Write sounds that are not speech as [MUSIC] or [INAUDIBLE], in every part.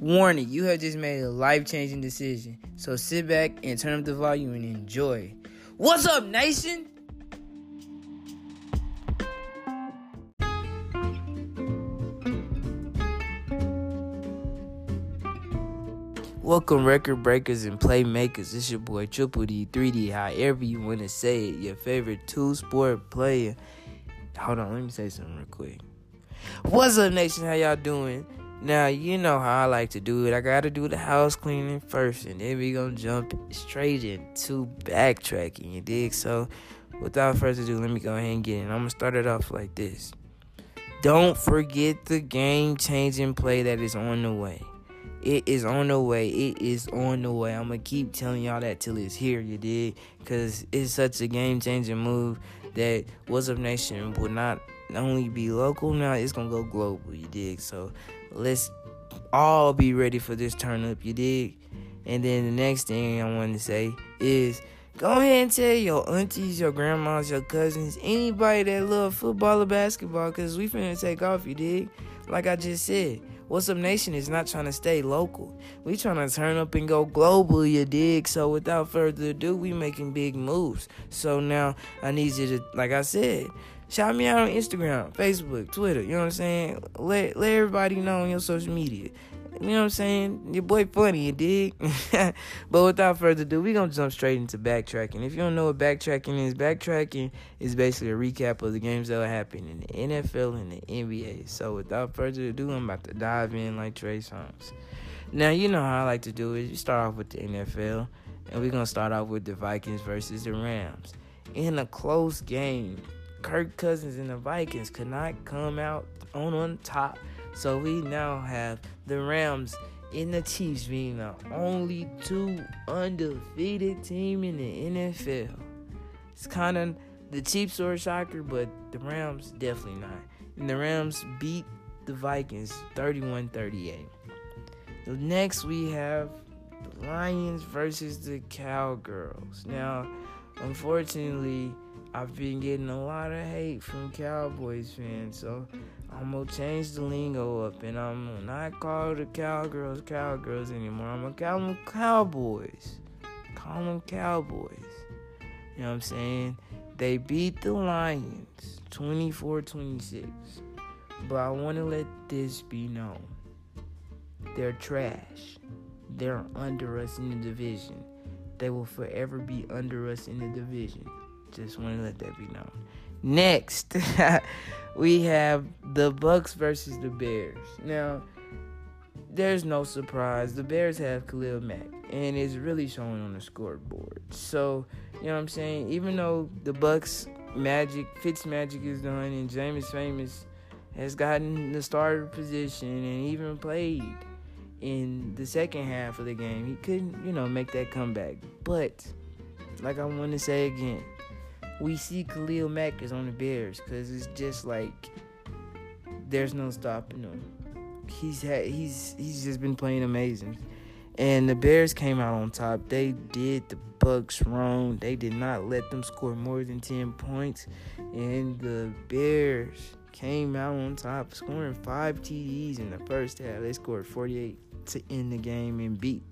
Warning, you have just made a life changing decision. So sit back and turn up the volume and enjoy. What's up, nation? Welcome, record breakers and playmakers. It's your boy Triple D, 3D, however you want to say it. Your favorite two sport player. Hold on, let me say something real quick. What's up, nation? How y'all doing? Now, you know how I like to do it. I gotta do the house cleaning first, and then we gonna jump straight into backtracking, you dig? So, without further ado, let me go ahead and get in. I'm gonna start it off like this. Don't forget the game changing play that is on the way. It is on the way. It is on the way. I'm gonna keep telling y'all that till it's here, you dig? cause it's such a game changing move that What's Up Nation will not only be local now, it's gonna go global, you dig? So let's all be ready for this turn up, you dig? And then the next thing I want to say is go ahead and tell your aunties, your grandmas, your cousins, anybody that love football or basketball, cause we finna take off, you dig? Like I just said. What's Up Nation is not trying to stay local. We trying to turn up and go global, you dig? So without further ado, we making big moves. So now I need you to, like I said, shout me out on Instagram, Facebook, Twitter. You know what I'm saying? Let let everybody know on your social media. You know what I'm saying? Your boy funny, you dig? [LAUGHS] but without further ado, we gonna jump straight into backtracking. If you don't know what backtracking is, backtracking is basically a recap of the games that will happen in the NFL and the NBA. So without further ado, I'm about to dive in like Trey Songz. Now you know how I like to do it. You start off with the NFL, and we're gonna start off with the Vikings versus the Rams. In a close game, Kirk Cousins and the Vikings could not come out on on top so we now have the Rams and the Chiefs being the only two undefeated team in the NFL. It's kind of the Chiefs are a shocker, but the Rams definitely not. And the Rams beat the Vikings 31-38. Next we have the Lions versus the Cowgirls. Now, unfortunately, I've been getting a lot of hate from Cowboys fans, so I'm gonna change the lingo up and I'm gonna not call the Cowgirls Cowgirls anymore. I'm gonna call them Cowboys. Call them Cowboys. You know what I'm saying? They beat the Lions 24 26. But I wanna let this be known. They're trash. They're under us in the division. They will forever be under us in the division. Just want to let that be known. Next, [LAUGHS] we have the Bucks versus the Bears. Now, there's no surprise. The Bears have Khalil Mack, and it's really showing on the scoreboard. So, you know what I'm saying? Even though the Bucks magic, Fitz magic is done, and Jameis Famous has gotten the starter position and even played in the second half of the game, he couldn't, you know, make that comeback. But, like I want to say again, we see Khalil Mack is on the Bears because it's just like there's no stopping him. He's had he's he's just been playing amazing. And the Bears came out on top. They did the Bucks wrong. They did not let them score more than 10 points. And the Bears came out on top, scoring five TDs in the first half. They scored 48 to end the game and beat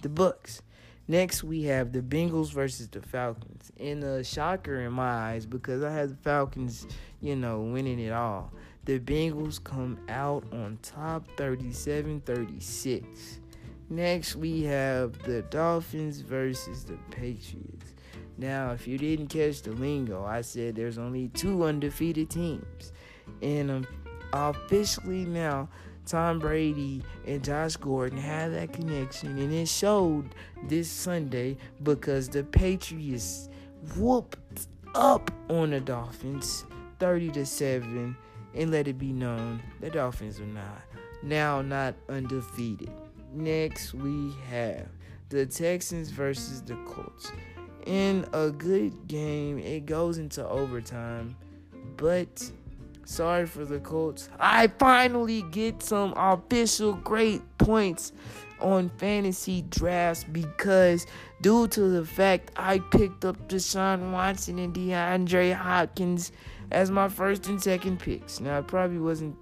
the Bucks. Next, we have the Bengals versus the Falcons. And a shocker in my eyes because I had the Falcons, you know, winning it all. The Bengals come out on top 37 36. Next, we have the Dolphins versus the Patriots. Now, if you didn't catch the lingo, I said there's only two undefeated teams. And um, officially now, Tom Brady and Josh Gordon had that connection, and it showed this Sunday because the Patriots whooped up on the Dolphins 30 to 7 and let it be known the Dolphins are not now not undefeated. Next we have the Texans versus the Colts. In a good game, it goes into overtime, but Sorry for the Colts. I finally get some official great points on fantasy drafts because due to the fact I picked up Deshaun Watson and DeAndre Hopkins as my first and second picks. Now it probably wasn't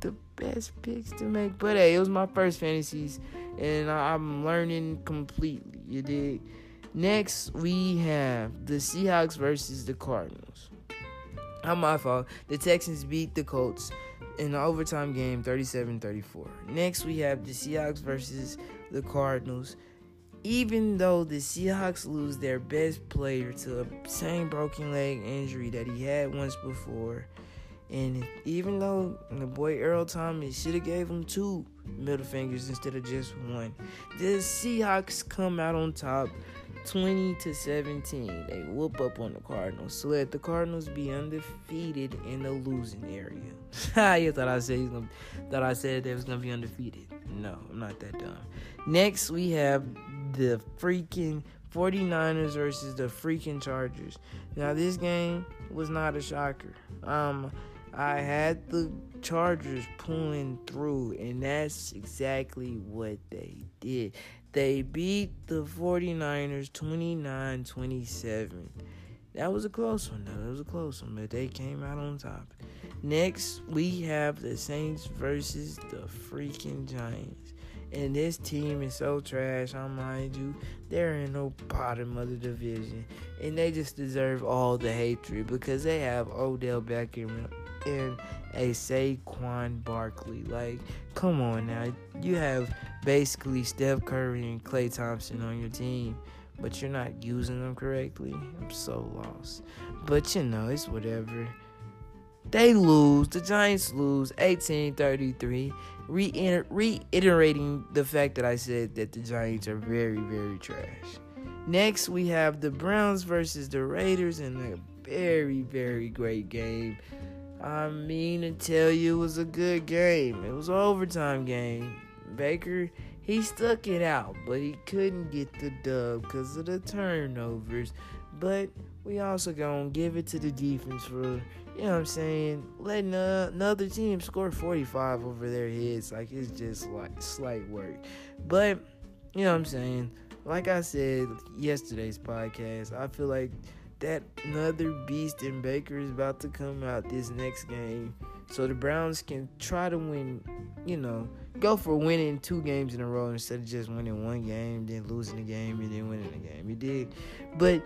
the best picks to make. But hey, it was my first fantasies, and I'm learning completely. You did. Next, we have the Seahawks versus the Cardinals. Not my fault. The Texans beat the Colts in the overtime game 37-34. Next, we have the Seahawks versus the Cardinals. Even though the Seahawks lose their best player to a same broken leg injury that he had once before, and even though the boy Earl Thomas should have gave him two middle fingers instead of just one, the Seahawks come out on top 20 to 17. They whoop up on the Cardinals. So let the Cardinals be undefeated in the losing area. [LAUGHS] you thought I said thought I said they was gonna be undefeated. No, I'm not that dumb. Next we have the freaking 49ers versus the freaking Chargers. Now this game was not a shocker. Um I had the Chargers pulling through, and that's exactly what they did. They beat the 49ers 29 27. That was a close one, though. It was a close one, but they came out on top. Next, we have the Saints versus the freaking Giants. And this team is so trash, I mind you. They're in the bottom of the division. And they just deserve all the hatred because they have Odell Beckham and a Saquon Barkley. Like, come on now. You have basically Steph Curry and Klay Thompson on your team, but you're not using them correctly. I'm so lost. But you know, it's whatever. They lose. The Giants lose 18-33, reiterating the fact that I said that the Giants are very, very trash. Next, we have the Browns versus the Raiders in a very, very great game. I mean to tell you, it was a good game. It was an overtime game. Baker, he stuck it out, but he couldn't get the dub because of the turnovers. But we also gonna give it to the defense for, you know what I'm saying, letting another team score 45 over their heads. Like, it's just like slight work. But, you know what I'm saying, like I said yesterday's podcast, I feel like that another beast in Baker is about to come out this next game. So the Browns can try to win, you know, go for winning two games in a row instead of just winning one game, then losing the game, and then winning the game. You did. But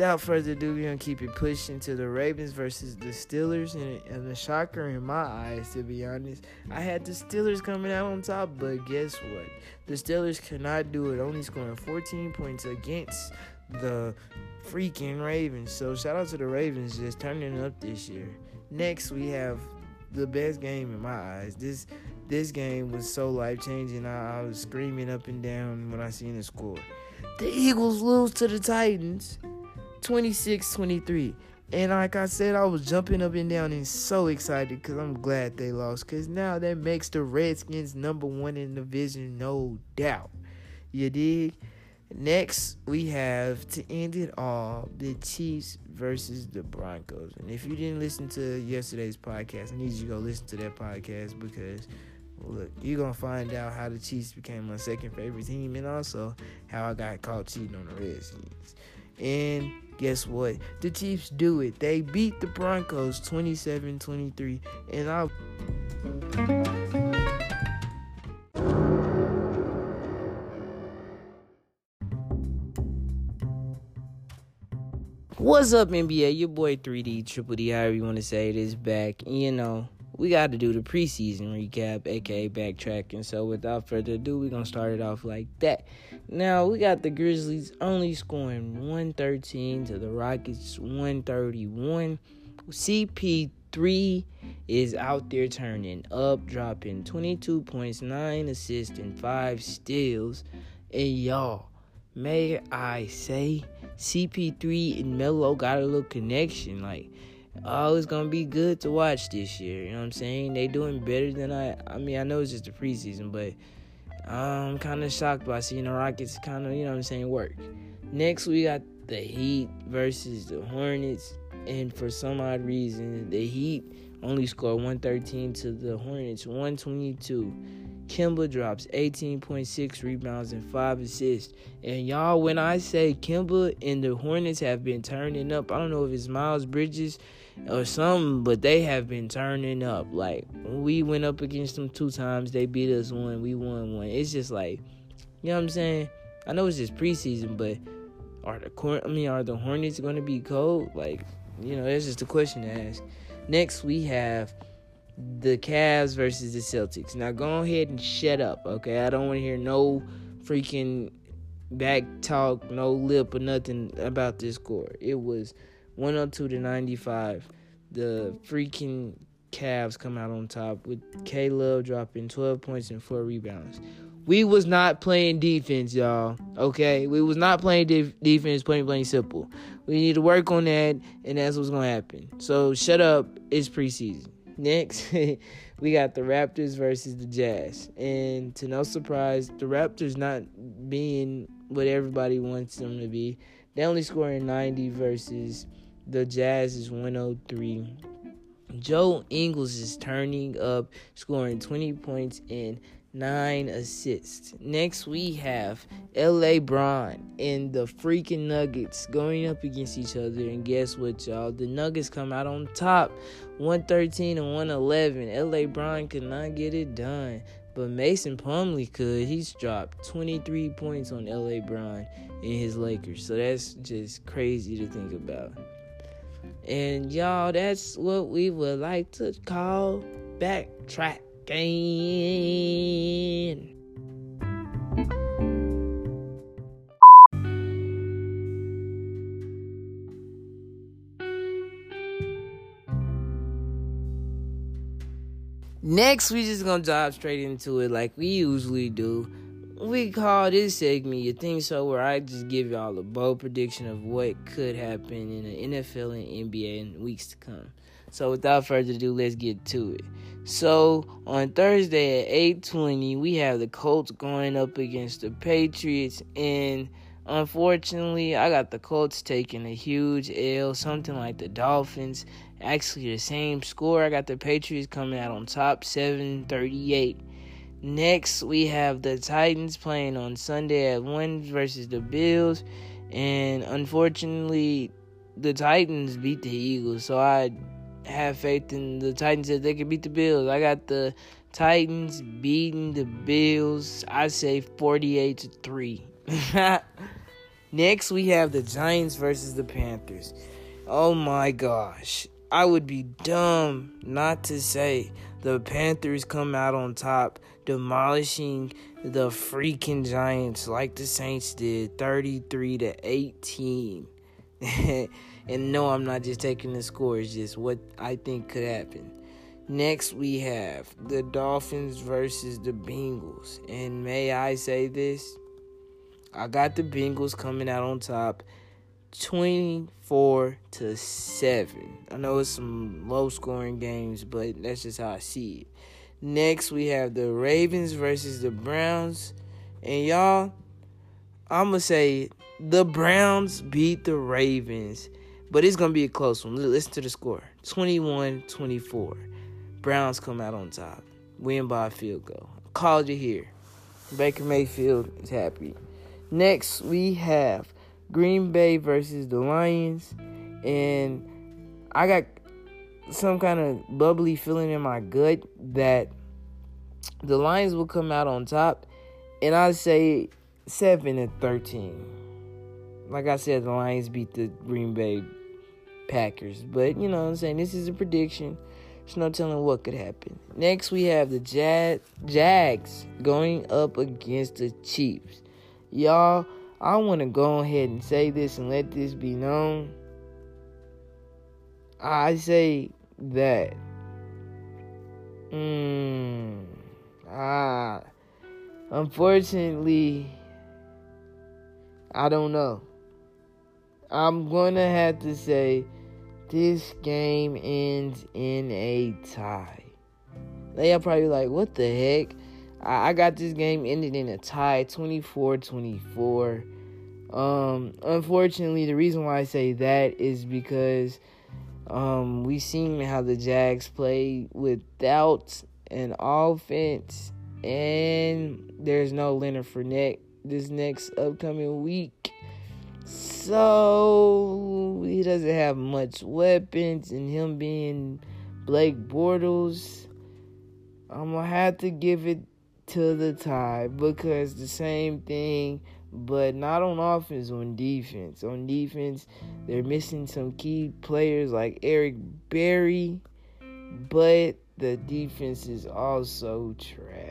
without further ado, we're to keep it pushing to the Ravens versus the Steelers. And, and the shocker in my eyes, to be honest, I had the Steelers coming out on top, but guess what? The Steelers cannot do it, only scoring 14 points against the freaking Ravens. So shout out to the Ravens just turning up this year. Next we have the best game in my eyes. This this game was so life changing. I, I, was screaming up and down when I seen the score. The Eagles lose to the Titans 26-23. And like I said, I was jumping up and down and so excited because I'm glad they lost. Because now that makes the Redskins number one in the division, no doubt. You dig? Next, we have to end it all the Chiefs versus the Broncos. And if you didn't listen to yesterday's podcast, I need you to go listen to that podcast because look, you're gonna find out how the Chiefs became my second favorite team and also how I got caught cheating on the Redskins. And guess what? The Chiefs do it. They beat the Broncos 27-23. And I What's up, NBA? Your boy 3D, Triple D, however you want to say it, is back. You know, we got to do the preseason recap, aka backtracking. So, without further ado, we're going to start it off like that. Now, we got the Grizzlies only scoring 113 to the Rockets 131. CP3 is out there turning up, dropping 22 points, 9 assists, and 5 steals. And y'all, may I say, CP3 and Melo got a little connection. Like, oh, it's gonna be good to watch this year. You know what I'm saying? They doing better than I. I mean, I know it's just the preseason, but I'm kind of shocked by seeing the Rockets kind of, you know what I'm saying, work. Next, we got the Heat versus the Hornets, and for some odd reason, the Heat only scored 113 to the Hornets 122. Kemba drops 18.6 rebounds and 5 assists. And y'all, when I say Kemba and the Hornets have been turning up, I don't know if it's Miles Bridges or something, but they have been turning up. Like we went up against them two times, they beat us one, we won one. It's just like, you know what I'm saying? I know it's just preseason, but are the I mean, are the Hornets going to be cold? Like, you know, that's just a question to ask. Next, we have the Cavs versus the Celtics. Now, go ahead and shut up, okay? I don't want to hear no freaking back talk, no lip or nothing about this score. It was 102 to 95. The freaking Cavs come out on top with K Love dropping 12 points and four rebounds. We was not playing defense, y'all. Okay, we was not playing de- defense. Plain plain simple. We need to work on that, and that's what's gonna happen. So shut up. It's preseason. Next, [LAUGHS] we got the Raptors versus the Jazz, and to no surprise, the Raptors not being what everybody wants them to be. They only scoring 90 versus the Jazz is 103. Joe Ingles is turning up, scoring 20 points and nine assists. Next, we have LA Bron and the freaking Nuggets going up against each other. And guess what, y'all? The Nuggets come out on top 113 and 111. LA Bron could not get it done. But Mason Plumlee could. He's dropped 23 points on LA Bron in his Lakers. So that's just crazy to think about. And y'all, that's what we would like to call backtrack again. Next, we just gonna dive straight into it like we usually do. We call this segment your thing So," where I just give y'all a bold prediction of what could happen in the NFL and NBA in weeks to come. So without further ado, let's get to it. So on Thursday at 8:20, we have the Colts going up against the Patriots and unfortunately, I got the Colts taking a huge L, something like the Dolphins. Actually, the same score. I got the Patriots coming out on top 738. Next, we have the Titans playing on Sunday at 1 versus the Bills. And unfortunately, the Titans beat the Eagles. So I have faith in the Titans that they can beat the Bills. I got the Titans beating the Bills. I say 48 to 3. [LAUGHS] Next, we have the Giants versus the Panthers. Oh my gosh. I would be dumb not to say the Panthers come out on top, demolishing the freaking Giants like the Saints did 33 to 18. [LAUGHS] And no, I'm not just taking the score, it's just what I think could happen. Next, we have the Dolphins versus the Bengals. And may I say this? I got the Bengals coming out on top 24 to 7. I know it's some low scoring games, but that's just how I see it. Next, we have the Ravens versus the Browns. And y'all, I'm going to say the Browns beat the Ravens but it's going to be a close one. Listen to the score 21 24. Browns come out on top. Win by a field goal. Called you here. Baker Mayfield is happy. Next, we have Green Bay versus the Lions. And I got some kind of bubbly feeling in my gut that the Lions will come out on top. And I say 7 and 13. Like I said, the Lions beat the Green Bay Packers. But you know what I'm saying? This is a prediction. There's no telling what could happen. Next, we have the Jag- Jags going up against the Chiefs. Y'all, I want to go ahead and say this and let this be known. I say that. Mm, ah, unfortunately, I don't know. I'm going to have to say this game ends in a tie. They are probably like, what the heck? I, I got this game ended in a tie, 24-24. Um, unfortunately, the reason why I say that is because um, we seen how the Jags play without an offense, and there's no Leonard Fournette this next upcoming week. So he doesn't have much weapons, and him being Blake Bortles, I'm gonna have to give it to the tie because the same thing, but not on offense, on defense. On defense, they're missing some key players like Eric Berry, but the defense is also trash.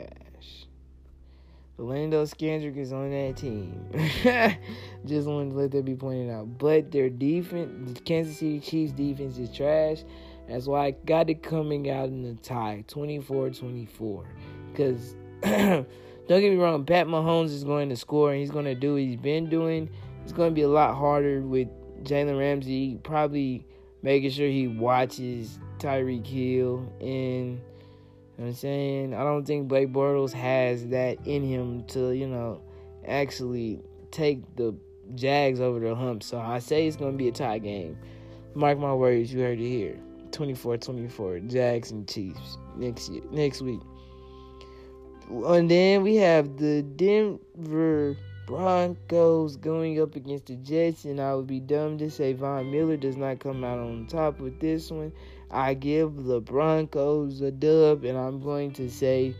Orlando Scandrick is on that team. [LAUGHS] Just wanted to let that be pointed out. But their defense, the Kansas City Chiefs defense is trash. That's why I got it coming out in the tie, 24-24. Because [CLEARS THROAT] don't get me wrong, Pat Mahomes is going to score and he's going to do what he's been doing. It's going to be a lot harder with Jalen Ramsey probably making sure he watches Tyreek Hill and you know I'm saying I don't think Blake Bortles has that in him to you know actually take the Jags over the hump. So I say it's going to be a tie game. Mark my words, you heard it here. 24-24, Jags and Chiefs next year, next week. And then we have the Denver Broncos going up against the Jets, and I would be dumb to say Von Miller does not come out on top with this one. I give the Broncos a dub, and I'm going to say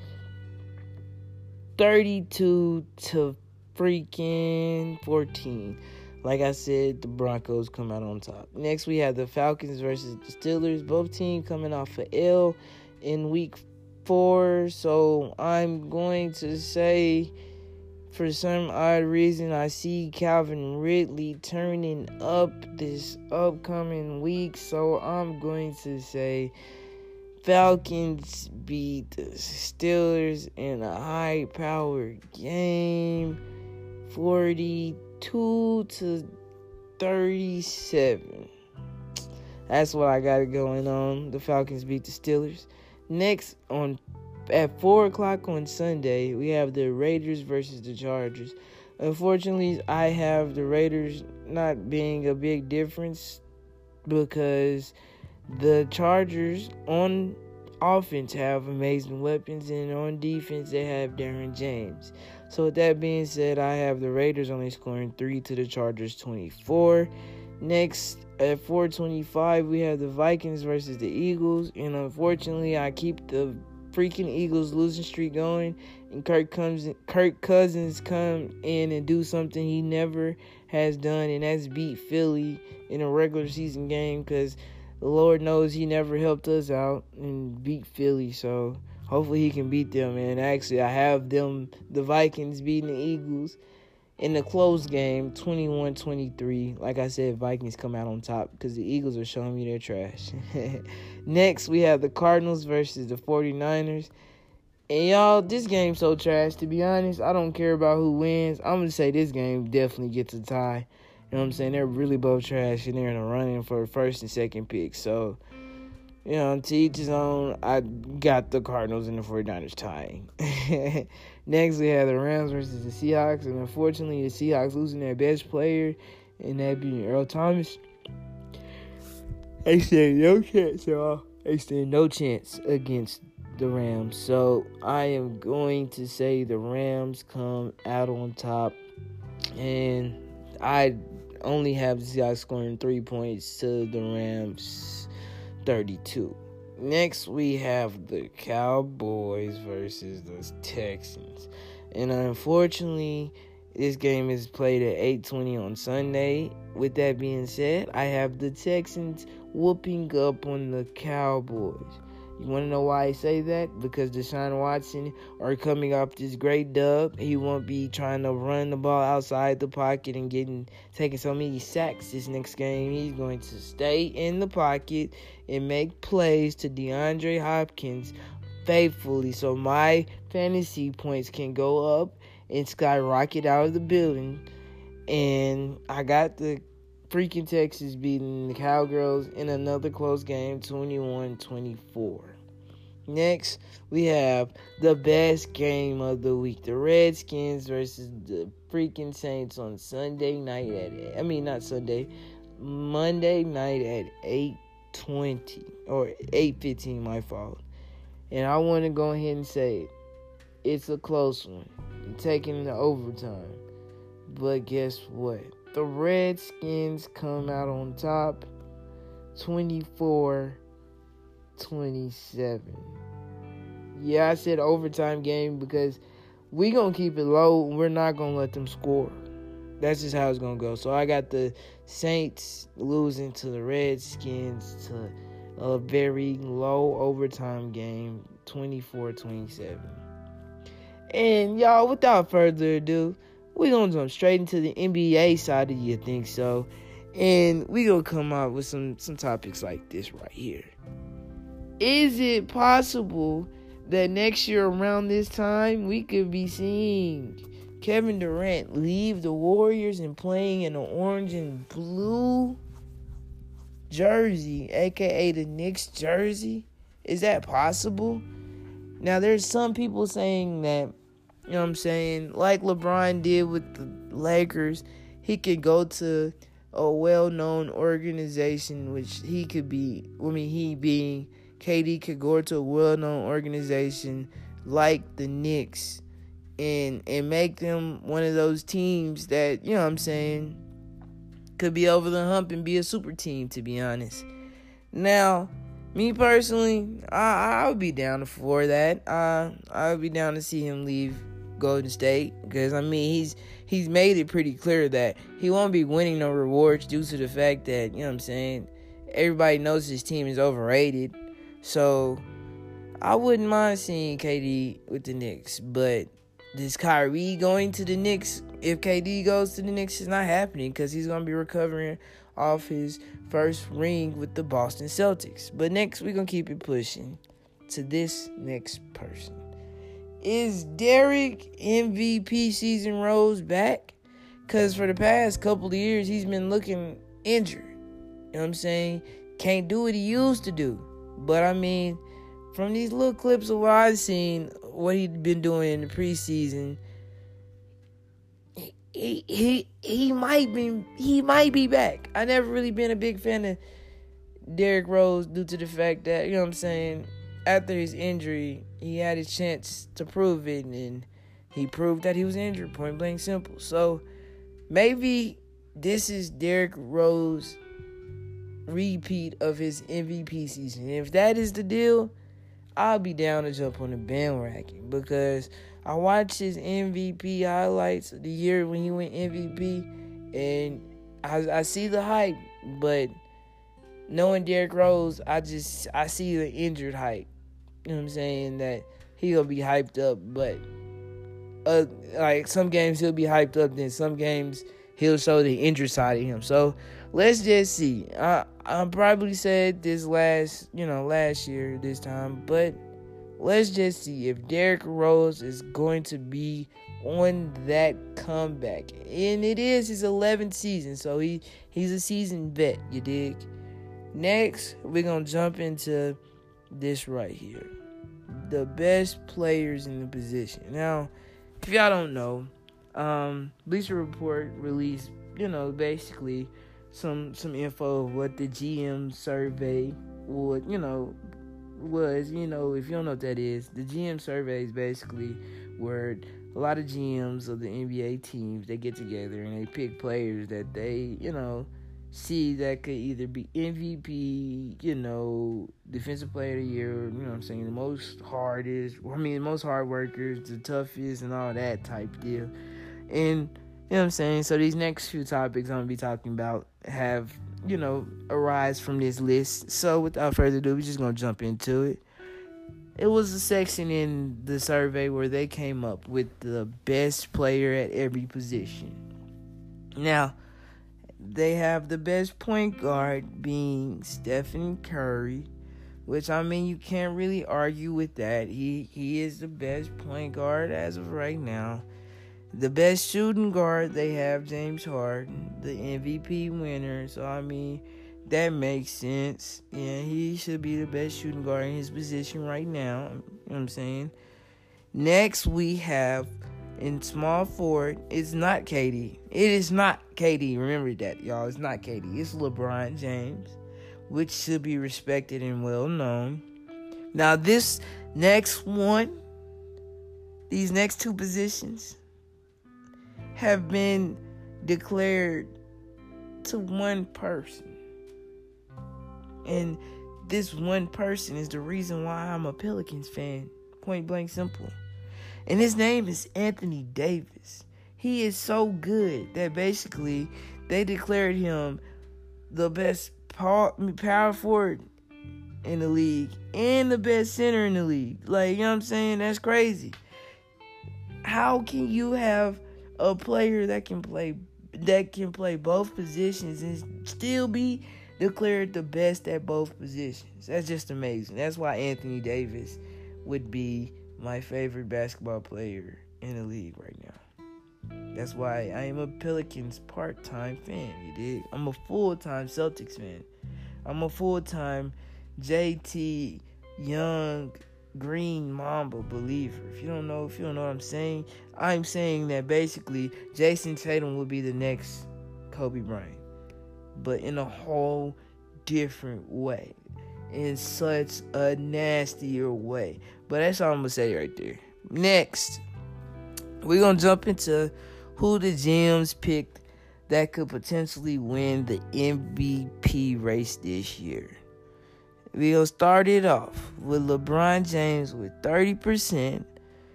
32 to freaking 14. Like I said, the Broncos come out on top. Next, we have the Falcons versus the Steelers. Both teams coming off a L in week four. So I'm going to say, for some odd reason, I see Calvin Ridley turning up this upcoming week. So I'm going to say Falcons beat the Steelers in a high power game 42 to 37. That's what I got going on. The Falcons beat the Steelers. Next on at four o'clock on Sunday, we have the Raiders versus the Chargers. Unfortunately, I have the Raiders not being a big difference because the Chargers on offense have amazing weapons and on defense they have Derwin James. So with that being said, I have the Raiders only scoring 3 to the Chargers 24. Next at 425, we have the Vikings versus the Eagles. And unfortunately, I keep the freaking Eagles losing streak going. And Kirk comes Kirk Cousins come in and do something he never has done, and that's beat Philly in a regular season game because the Lord knows he never helped us out and beat Philly. So hopefully he can beat them. And actually, I have them, the Vikings, beating the Eagles in the close game 21-23 like i said vikings come out on top because the eagles are showing me their trash. [LAUGHS] Next we have the cardinals versus the 49ers and y'all this game's so trash to be honest. I don't care about who wins. I'm gonna say this game definitely gets a tie. You know what i'm saying? They're really both trash and they're in a running for first and second pick. So you know, to each his own. I got the Cardinals and the 49ers tying. [LAUGHS] Next, we have the Rams versus the Seahawks, and unfortunately, the Seahawks losing their best player, and that being Earl Thomas. They stand no chance, y'all. They stand no chance against the Rams. So I am going to say the Rams come out on top, and I only have the Seahawks scoring three points to the Rams 32. Next, we have the Cowboys versus the Texans. And unfortunately, this game is played at 8:20 on Sunday. With that being said, I have the Texans whooping up on the Cowboys. You want to know why I say that? Because Deshaun Watson are coming off this great dub. He won't be trying to run the ball outside the pocket and getting taking so many sacks this next game. He's going to stay in the pocket and make plays to DeAndre Hopkins faithfully so my fantasy points can go up and skyrocket out of the building. And I got the freaking Texas beating the Cowgirls in another close game 21 24. Next, we have the best game of the week the Redskins versus the freaking Saints on Sunday night at, I mean, not Sunday, Monday night at 8:20 or 8:15 my fault. And I want to go ahead and say it. It's a close one. Taking the overtime. But guess what? the Redskins come out on top 24 27. Yeah, I said overtime game because we going to keep it low. We're not going to let them score. That's just how it's to go. So I got the Saints losing to the Redskins to a very low overtime game 24 27. And y'all, without further ado, we're gonna jump straight into the NBA side of you think so. And we gonna come out with some some topics like this right here. Is it possible that next year around this time we could be seeing Kevin Durant leave the Warriors and playing in an orange and blue jersey, aka the Knicks jersey? Is that possible? Now there's some people saying that you know what I'm saying? Like LeBron did with the Lakers, he could go to a well-known organization, which he could be. I mean, he being KD could go to a well-known organization like the Knicks, and and make them one of those teams that you know what I'm saying could be over the hump and be a super team. To be honest, now me personally, I I would be down for that. Uh, I would be down to see him leave Golden State because I mean he's he's made it pretty clear that he won't be winning no rewards due to the fact that you know what I'm saying everybody knows his team is overrated. So I wouldn't mind seeing KD with the Knicks, but this Kyrie going to the Knicks if KD goes to the Knicks is not happening because he's gonna be recovering off his first ring with the Boston Celtics. But next we're gonna keep it pushing to this next person. Is Derek MVP season Rose back? Because for the past couple of years, he's been looking injured. You know what I'm saying? Can't do what he used to do. But I mean, from these little clips of what I've seen, what he'd been doing in the preseason, he he he might be he might be back. I never really been a big fan of Derrick Rose due to the fact that you know what I'm saying after his injury, he had a chance to prove it, and he proved that he was injured. Point blank, simple. So maybe this is Derrick Rose repeat of his MVP season. if that is the deal, I'll be down to jump on the bandwagon because I watched his MVP highlights the year when he went MVP, and I, I see the hype, but knowing Derrick Rose, I just I see the injured hype. You know what I'm saying? That he gonna be hyped up, but uh, like some games he'll be hyped up, then some games he'll show the injured side of him. So let's just see. I I probably said this last you know last year this time, but let's just see if Derrick Rose is going to be on that comeback. And it is his 11th season, so he he's a seasoned vet. You dig? Next, we're gonna jump into this right here. The best players in the position. Now, if y'all don't know, um, Bleacher Report released, you know, basically some some info of what the GM survey would, you know, was. You know, if you don't know what that is, the GM survey is basically where a lot of GMs of the NBA teams they get together and they pick players that they, you know, see that could either be MVP, you know, defensive player of the year, you know what I'm saying, the most hardest, I mean, the most hard workers, the toughest, and all that type deal. And, you know what I'm saying? So these next few topics I'm to be talking about have, you know, arise from this list. So without further ado, we're just to jump into it. It was a section in the survey where they came up with the best player at every position. Now, they have the best point guard being Stephen Curry, which I mean you can't really argue with that. He he is the best point guard as of right now. The best shooting guard they have James Harden, the MVP winner. So I mean that makes sense. Yeah, he should be the best shooting guard in his position right now. You know what I'm saying? Next we have in small forward, it's not KD. It is not KD. Remember that, y'all. It's not KD. It's LeBron James, which should be respected and well known. Now, this next one, these next two positions have been declared to one person. And this one person is the reason why I'm a Pelicans fan. Point blank simple. And his name is Anthony Davis. He is so good that basically they declared him the best power, forward in the league and the best center in the league. Like, you know what I'm saying? That's crazy. How can you have a player that can play that can play both positions and still be declared the best at both positions? That's just amazing. That's why Anthony Davis would be my favorite basketball player in the league right now. That's why I am a Pelicans part-time fan. You did. I'm a full-time Celtics fan. I'm a full-time JT Young Green Mamba believer. If you don't know, if you don't know what I'm saying, I'm saying that basically Jayson Tatum will be the next Kobe Bryant, but in a whole different way, in such a nastier way. But that's all I'm gonna say right there. Next, we're gonna jump into who the GMs picked that could potentially win the MVP race this year. We'll start it off with LeBron James with 30%.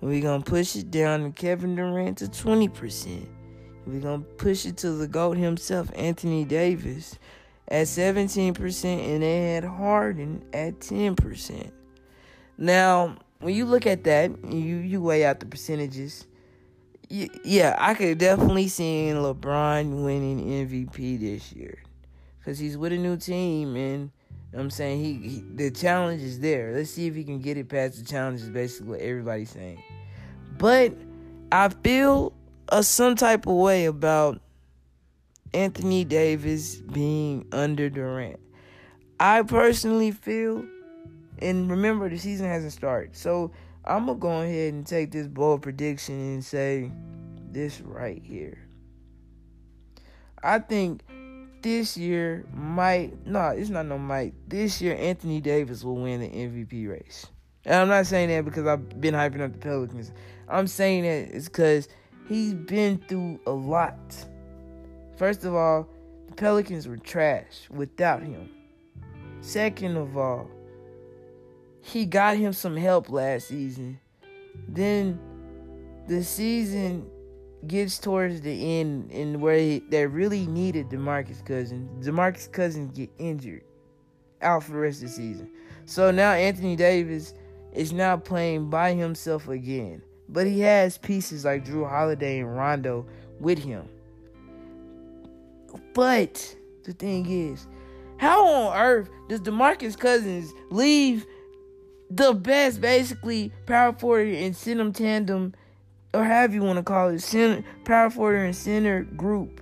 We're going to push it down to Kevin Durant to 20%. We're going to push it to the GOAT himself, Anthony Davis, at 17%, and they had Harden at 10%. Now, when you look at that, you, you weigh out the percentages. Yeah, I could definitely see LeBron winning MVP this year because he's with a new team and I'm saying he, he, the challenge is there. Let's see if he can get it past the challenge. Is basically what everybody's saying. But I feel a some type of way about Anthony Davis being under Durant. I personally feel, and remember the season hasn't started, so I'm gonna go ahead and take this bold prediction and say this right here. I think this year might no, it's not no might. This year Anthony Davis will win the MVP race. And I'm not saying that because I've been hyping up the Pelicans. I'm saying that it's because he's been through a lot. First of all, the Pelicans were trash without him. Second of all, he got him some help last season. Then the season gets towards the end and where he, they really needed DeMarcus Cousins, DeMarcus Cousins get injured out for the rest of the season. So now Anthony Davis is now playing by himself again. But he has pieces like Jrue Holiday and Rondo with him. But the thing is, how on earth does DeMarcus Cousins leave the best, basically, power forward and send them tandem or however you want to call it, center, power forward and center group,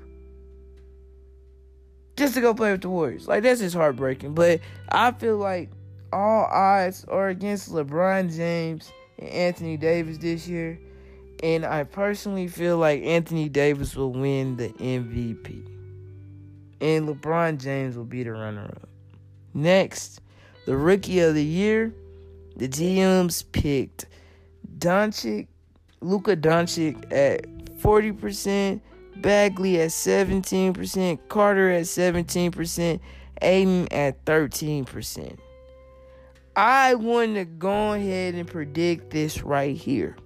just to go play with the Warriors. Like that's just heartbreaking. But I feel like all odds are against LeBron James and Anthony Davis this year, and I personally feel like Anthony Davis will win the MVP, and LeBron James will be the runner-up. Next, the Rookie of the Year, the GMs picked Doncic Luka Doncic at 40%, Bagley at 17%, Carter at 17%, Ayton at 13%. I want to go ahead and predict this right here.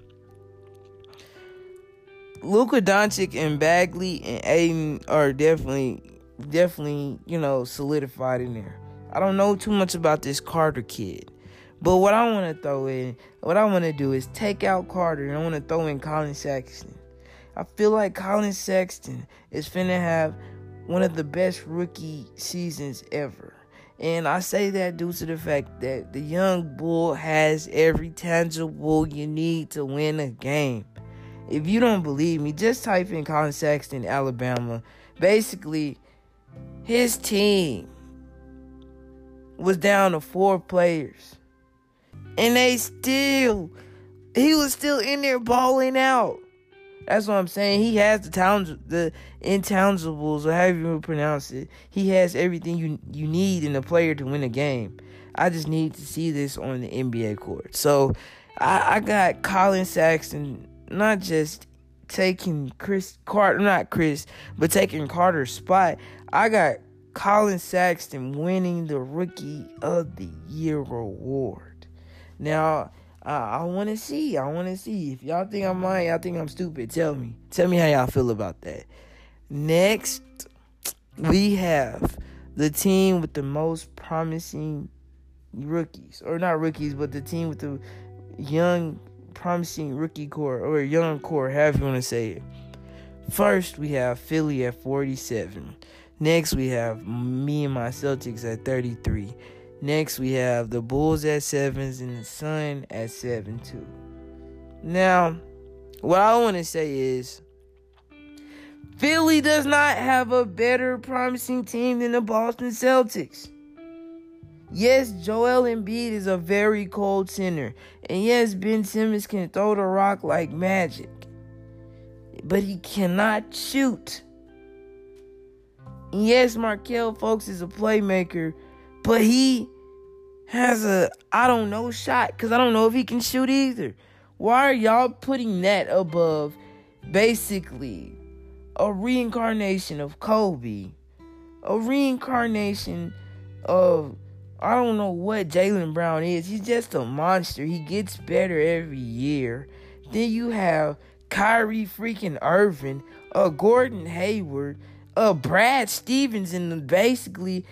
Luka Doncic and Bagley and Ayton are definitely, definitely, you know, solidified in there. I don't know too much about this Carter kid. But what I want to throw in, what I want to do is take out Carter and I want to throw in Collin Sexton. I feel like Collin Sexton is finna have one of the best rookie seasons ever. And I say that due to the fact that the young bull has every tangible you need to win a game. If you don't believe me, just type in Collin Sexton, Alabama. Basically, his team was down to four players. And they still, he was still in there balling out. That's what I'm saying. He has the towns, the intangibles, or however you pronounce it. He has everything you you need in a player to win a game. I just need to see this on the NBA court. So I, I got Collin Sexton not just taking Chris Carter, not Chris, but taking Carter's spot. I got Collin Sexton winning the Rookie of the Year award. Now, uh, I want to see. I want to see. If y'all think I'm lying, y'all think I'm stupid, tell me. Tell me how y'all feel about that. Next, we have the team with the most promising rookies, or not rookies, but the team with the young, promising rookie core, or young core, however you want to say it. First, we have Philly at 47. Next, we have me and my Celtics at 33. Next, we have the Bulls at sevens and the Sun at seven too. Now, what I want to say is Philly does not have a better promising team than the Boston Celtics. Yes, Joel Embiid is a very cold center. And yes, Ben Simmons can throw the rock like magic. But he cannot shoot. And yes, Markelle Fultz is a playmaker, but he has a I don't know shot because I don't know if he can shoot either. Why are y'all putting that above basically a reincarnation of Kobe, a reincarnation of I don't know what Jaylen Brown is. He's just a monster. He gets better every year. Then you have Kyrie freaking Irving, a Gordon Hayward, a Brad Stevens, and basically,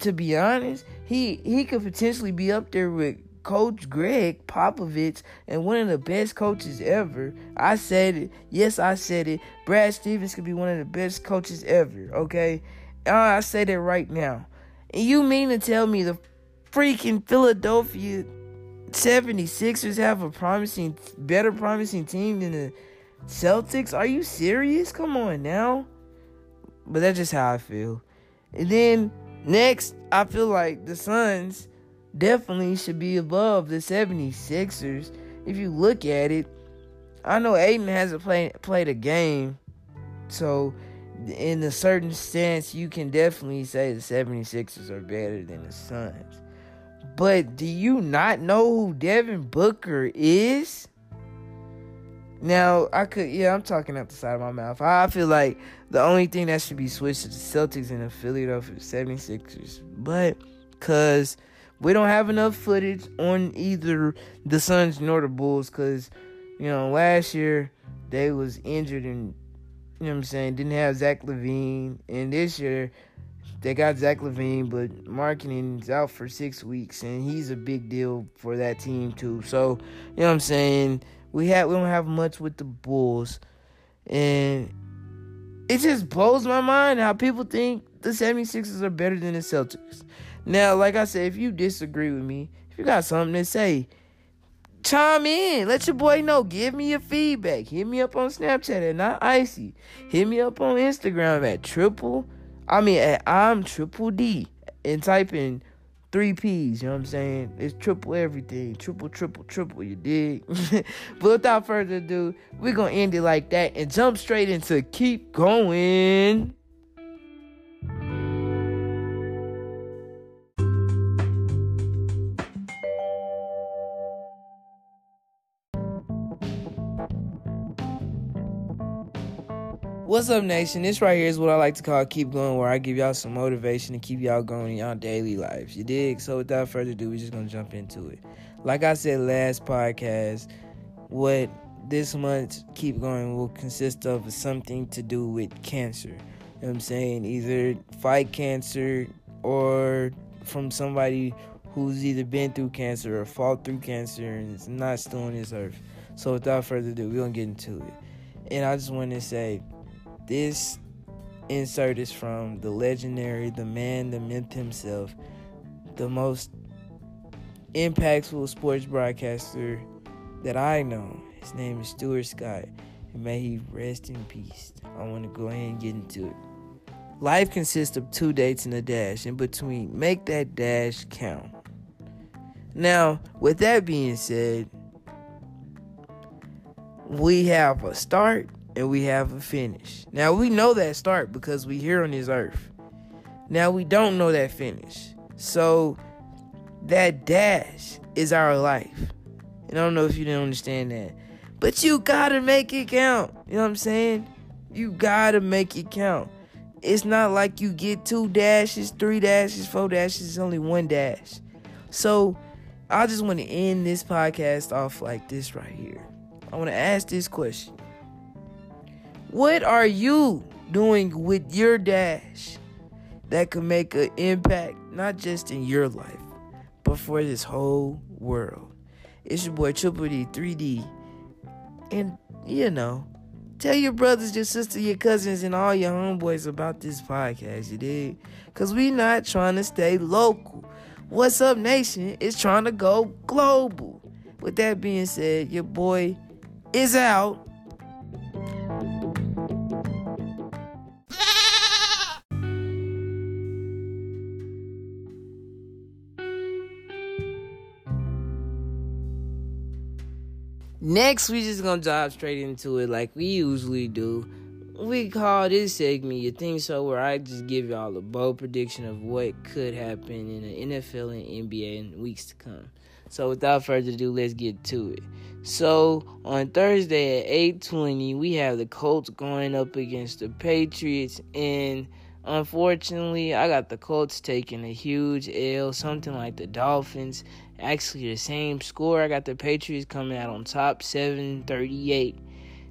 to be honest, he he could potentially be up there with Coach Gregg Popovich and one of the best coaches ever. I said it. Yes, I said it. Brad Stevens could be one of the best coaches ever. Okay, uh, I say that right now. And you mean to tell me the freaking Philadelphia 76ers have a promising, better promising team than the Celtics? Are you serious? Come on now. But that's just how I feel. And then next, I feel like the Suns definitely should be above the 76ers. If you look at it, I know Ayton hasn't played played a game, so in a certain sense, you can definitely say the 76ers are better than the Suns. But do you not know who Devin Booker is? Now, I could, yeah, I'm talking out the side of my mouth. I feel like the only thing that should be switched is the Celtics and the Philadelphia 76ers. But, because we don't have enough footage on either the Suns nor the Bulls, because, you know, last year they was injured and, you know what I'm saying, didn't have Zach LaVine, And this year they got Zach LaVine, but Markkanen's out for six weeks, and he's a big deal for that team, too. So, you know what I'm saying? We have we don't have much with the Bulls, and it just blows my mind how people think the 76ers are better than the Celtics. Now, like I said, if you disagree with me, if you got something to say, chime in. Let your boy know. Give me your feedback. Hit me up on Snapchat at not icy. Hit me up on Instagram at triple. I mean at I'm triple D and type in three P's, you know what I'm saying? It's triple everything. Triple, triple, triple, you dig? [LAUGHS] but without further ado, we're gonna end it like that and jump straight into keep going. What's up, nation? This right here is what I like to call Keep Going, where I give y'all some motivation to keep y'all going in y'all daily lives. You dig? So, without further ado, we're just gonna jump into it. Like I said last podcast, what this month Keep Going will consist of something to do with cancer. You know what I'm saying? Either fight cancer or from somebody who's either been through cancer or fought through cancer and is not still on this earth. So, without further ado, we're gonna get into it. And I just want to say, this insert is from the legendary, the man, the myth himself, the most impactful sports broadcaster that I know. His name is Stuart Scott, and may he rest in peace. I want to go ahead and get into it. Life consists of two dates and a dash. In between, make that dash count. Now, with that being said, we have a start and we have a finish. Now we know that start because we here on this earth. Now we don't know that finish. So that dash is our life. And I don't know if you didn't understand that. But you gotta make it count. You know what I'm saying? You gotta make it count. It's not like you get two dashes, three dashes, four dashes, it's only one dash. So I just want to end this podcast off like this right here. I want to ask this question. What are you doing with your dash that could make an impact not just in your life, but for this whole world? It's your boy Triple D 3D. And you know, tell your brothers, your sister, your cousins, and all your homeboys about this podcast, you did? Cause we not trying to stay local. What's Up Nation is trying to go global. With that being said, your boy is out. Next, we just gonna dive straight into it like we usually do. We call this segment You Think so where I just give y'all a bold prediction of what could happen in the NFL and NBA in weeks to come. So without further ado, let's get to it. So on Thursday at 8:20, we have the Colts going up against the Patriots and unfortunately, I got the Colts taking a huge L, something like the Dolphins. Actually, the same score. I got the Patriots coming out on top, 738.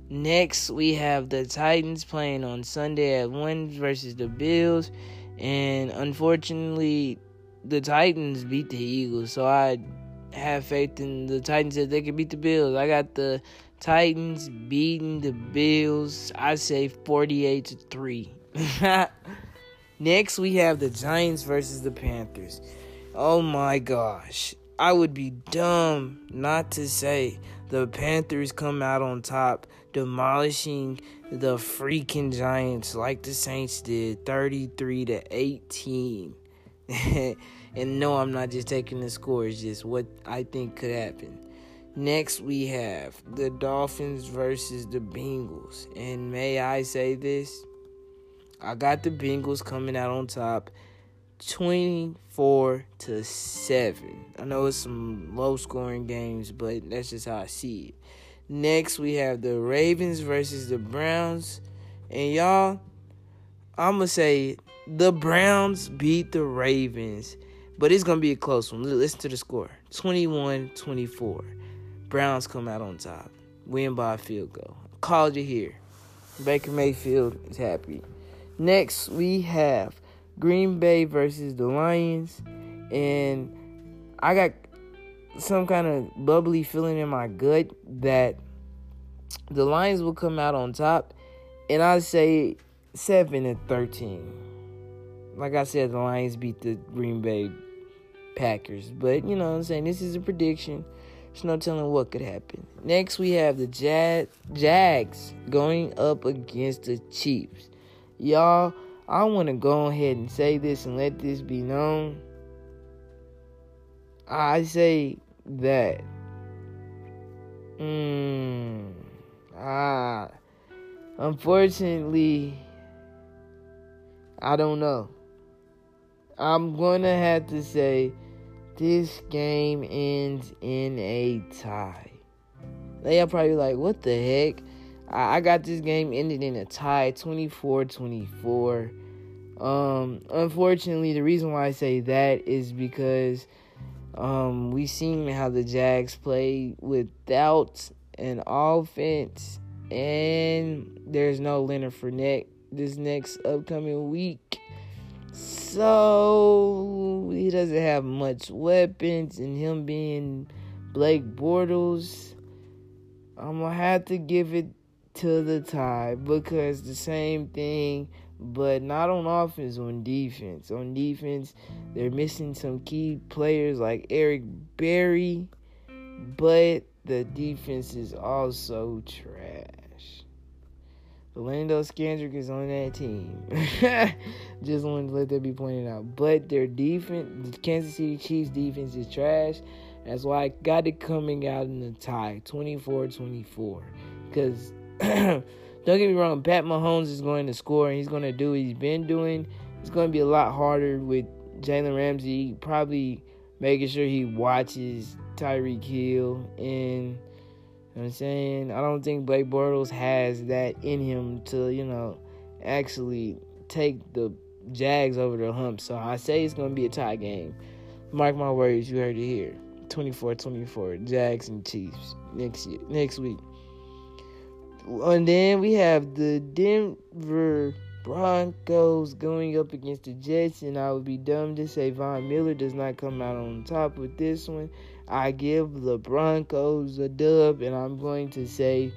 Next, we have the Titans playing on Sunday at 1 versus the Bills. And unfortunately, the Titans beat the Eagles. So I have faith in the Titans that they can beat the Bills. I got the Titans beating the Bills. I say 48 to 3. [LAUGHS] Next, we have the Giants versus the Panthers. Oh my gosh. I would be dumb not to say the Panthers come out on top, demolishing the freaking Giants like the Saints did, 33 to 18. [LAUGHS] and no, I'm not just taking the score, it's just what I think could happen. Next, we have the Dolphins versus the Bengals. And may I say this? I got the Bengals coming out on top 24 to 7. I know it's some low scoring games, but that's just how I see it. Next, we have the Ravens versus the Browns. And y'all, I'm going to say the Browns beat the Ravens, but it's going to be a close one. Listen to the score 21 24. Browns come out on top, win by a field goal. Called you here. Baker Mayfield is happy. Next, we have Green Bay versus the Lions, and I got some kind of bubbly feeling in my gut that the Lions will come out on top, and I say seven and thirteen. Like I said, the Lions beat the Green Bay Packers, but you know what I'm saying this is a prediction. There's no telling what could happen. Next, we have the Jag- Jags going up against the Chiefs. Y'all, I want to go ahead and say this and let this be known. I say that. Mm, ah, unfortunately, I don't know. I'm going to have to say this game ends in a tie. They are probably like, what the heck? I got this game ended in a tie 24 24. Um, unfortunately, the reason why I say that is because um, we seen how the Jags play without an offense, and there's no Leonard Fournette this next upcoming week. So he doesn't have much weapons, and him being Blake Bortles, I'm gonna have to give it to the tie because the same thing, but not on offense, on defense. On defense, they're missing some key players like Eric Berry, but the defense is also trash. Orlando Scandrick is on that team. [LAUGHS] Just wanted to let that be pointed out. But their defense, the Kansas City Chiefs defense is trash. That's why I got it coming out in the tie, 24-24. Because [CLEARS THROAT] don't get me wrong, Pat Mahomes is going to score and he's going to do what he's been doing. It's going to be a lot harder with Jalen Ramsey probably making sure he watches Tyreek Hill and You know I'm saying? I don't think Blake Bortles has that in him to, you know, actually take the Jags over the hump. So I say it's going to be a tie game. Mark my words, you heard it here. 24-24, Jags and Chiefs next year, next week. And then we have the Denver Broncos going up against the Jets, and I would be dumb to say Von Miller does not come out on top with this one. I give the Broncos a dub, and I'm going to say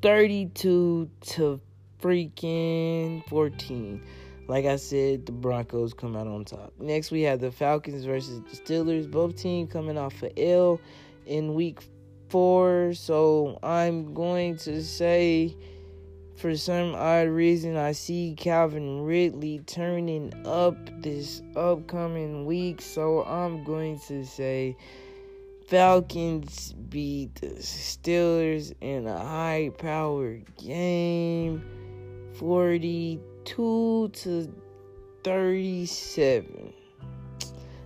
32 to freaking 14. Like I said, the Broncos come out on top. Next, we have the Falcons versus the Steelers. Both teams coming off a L in week four. So I'm going to say, for some odd reason, I see Calvin Ridley turning up this upcoming week. So I'm going to say Falcons beat the Steelers in a high powered game 42 to 37.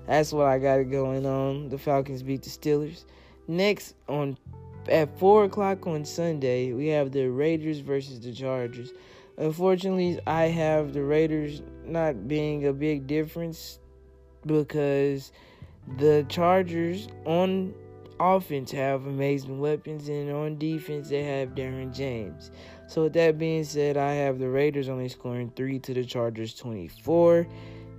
That's what I got going on. The Falcons beat the Steelers. Next on at four o'clock on Sunday, we have the Raiders versus the Chargers. Unfortunately, I have the Raiders not being a big difference because the Chargers on offense have amazing weapons and on defense they have Derwin James. So with that being said, I have the Raiders only scoring 3 to the Chargers 24.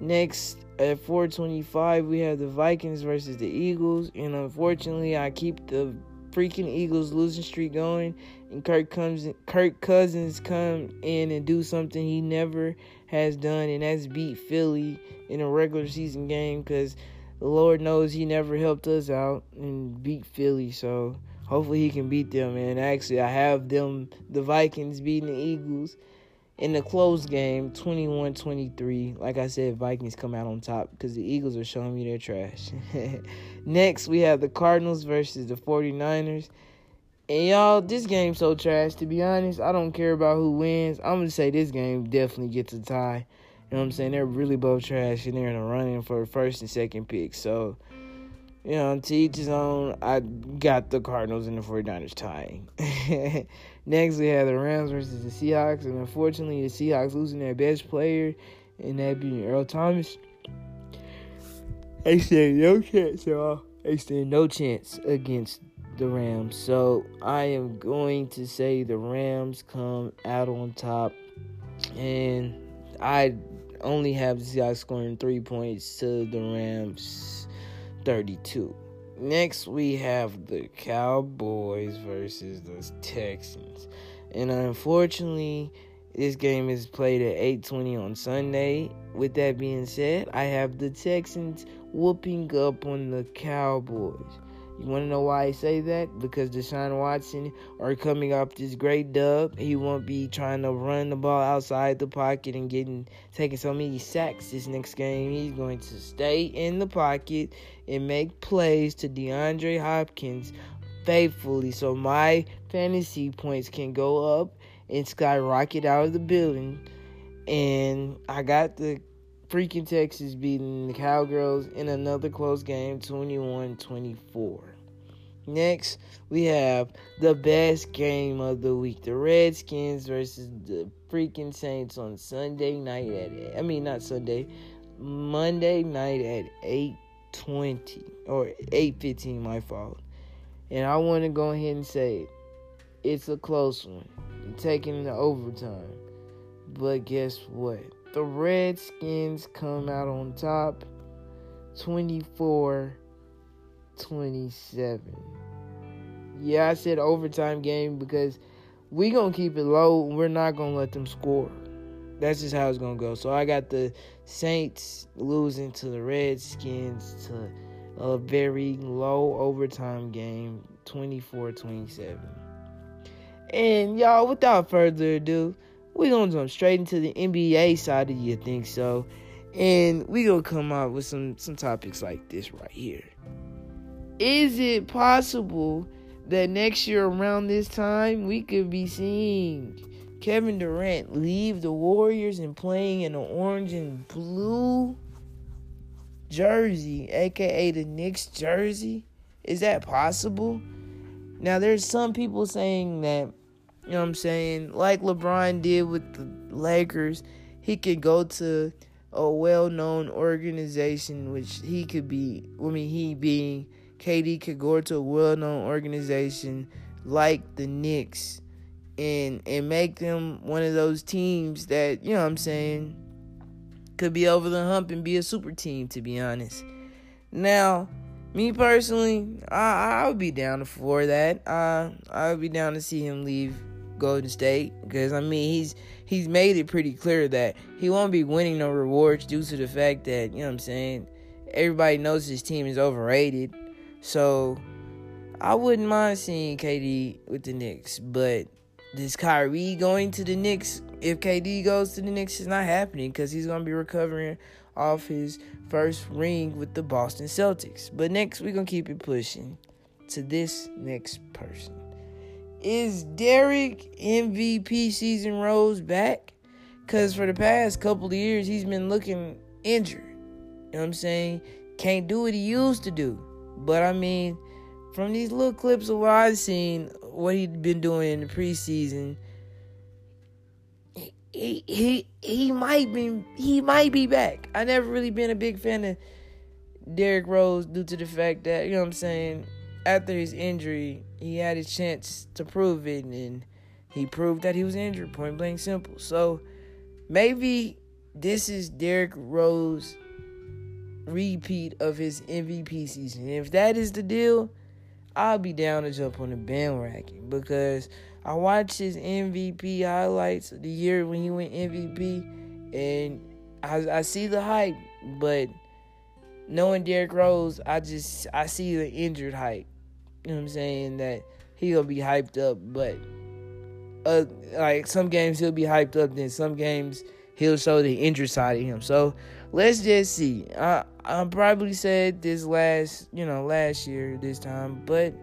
Next at 425, we have the Vikings versus the Eagles. And unfortunately, I keep the freaking Eagles losing streak going. And Kirk comes Kirk Cousins come in and do something he never has done, and that's beat Philly in a regular season game because the Lord knows he never helped us out and beat Philly. So hopefully he can beat them. And actually, I have them, the Vikings beating the Eagles in the close game 21-23 like i said vikings come out on top because the eagles are showing me their trash. [LAUGHS] Next we have the cardinals versus the 49ers and y'all this game's so trash to be honest. I don't care about who wins. I'm gonna say this game definitely gets a tie. You know what i'm saying? They're really both trash and they're in a running for first and second pick. So you know, to each his own. I got the Cardinals and the 49ers tying. [LAUGHS] Next, we have the Rams versus the Seahawks, and unfortunately, the Seahawks losing their best player, and that being Earl Thomas. They stand no chance, y'all. They stand no chance against the Rams. So I am going to say the Rams come out on top, and I only have the Seahawks scoring three points to the Rams 32. Next, we have the Cowboys versus the Texans. And unfortunately, this game is played at 8:20 on Sunday. With that being said, I have the Texans whooping up on the Cowboys. You want to know why I say that? Because Deshaun Watson are coming off this great dub. He won't be trying to run the ball outside the pocket and getting taking so many sacks this next game. He's going to stay in the pocket and make plays to DeAndre Hopkins faithfully so my fantasy points can go up and skyrocket out of the building. And I got the freaking Texas beating the Cowgirls in another close game 21 24. Next, we have the best game of the week the Redskins versus the freaking Saints on Sunday night at, I mean, not Sunday, Monday night at 8:20 or 8:15 my fault. And I want to go ahead and say it. It's a close one. Taking the overtime. But guess what? The Redskins come out on top 24 27. Yeah, I said overtime game because we going to keep it low. We're not going to let them score. That's just how it's going to go. So I got the Saints losing to the Redskins to a very low overtime game 24 27. And y'all, without further ado, we're gonna jump straight into the NBA side of you think so. And we gonna come out with some some topics like this right here. Is it possible that next year around this time we could be seeing Kevin Durant leave the Warriors and playing in an orange and blue jersey, aka the Knicks jersey? Is that possible? Now there's some people saying that, you know what I'm saying, like LeBron did with the Lakers, he could go to a well-known organization which he could be I mean he being KD could go to a well-known organization like the Knicks and and make them one of those teams that, you know what I'm saying, could be over the hump and be a super team to be honest. Now, me personally, I I would be down for that. Uh, I would be down to see him leave Golden State because I mean he's he's made it pretty clear that he won't be winning no rewards due to the fact that you know what I'm saying everybody knows his team is overrated. So I wouldn't mind seeing KD with the Knicks, but this Kyrie going to the Knicks if KD goes to the Knicks is not happening because he's gonna be recovering off his first ring with the Boston Celtics. But next, we're to keep it pushing to this next person. Is Derrick MVP season Rose back? Because for the past couple of years, he's been looking injured. You know what I'm saying? Can't do what he used to do. But I mean, from these little clips of what I've seen, what he'd been doing in the preseason, he he he might be he might be back. I never really been a big fan of Derrick Rose due to the fact that, you know what I'm saying, after his injury, he had a chance to prove it and he proved that he was injured, point blank simple. So maybe this is Derrick Rose repeat of his MVP season. If that is the deal, I'll be down to jump on the bandwagon because I watched his MVP highlights the year when he went MVP, and I, I see the hype, but knowing Derrick Rose, I just I see the injured hype. You know what I'm saying? That he gonna be hyped up, but uh, like some games he'll be hyped up, then some games he'll show the injured side of him. So let's just see. I I probably said this last you know last year this time, but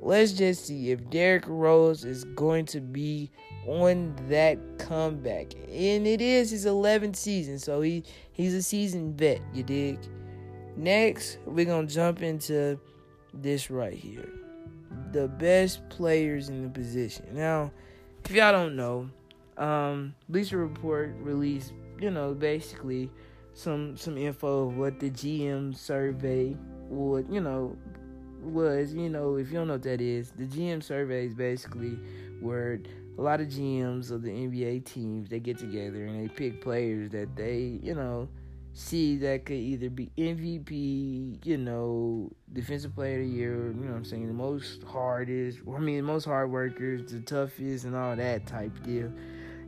let's just see if Derrick Rose is going to be on that comeback. And it is his 11th season, so he he's a seasoned vet, you dig? Next, we're to jump into this right here. The best players in the position. Now, if y'all don't know, um, Bleacher Report released, you know, basically some some info of what the GM survey would, you know, was, you know, if you don't know what that is, the GM survey is basically where a lot of GMs of the NBA teams they get together and they pick players that they, you know, see that could either be MVP, you know, defensive player of the year, you know what I'm saying, the most hardest, I mean, the most hard workers, the toughest, and all that type deal.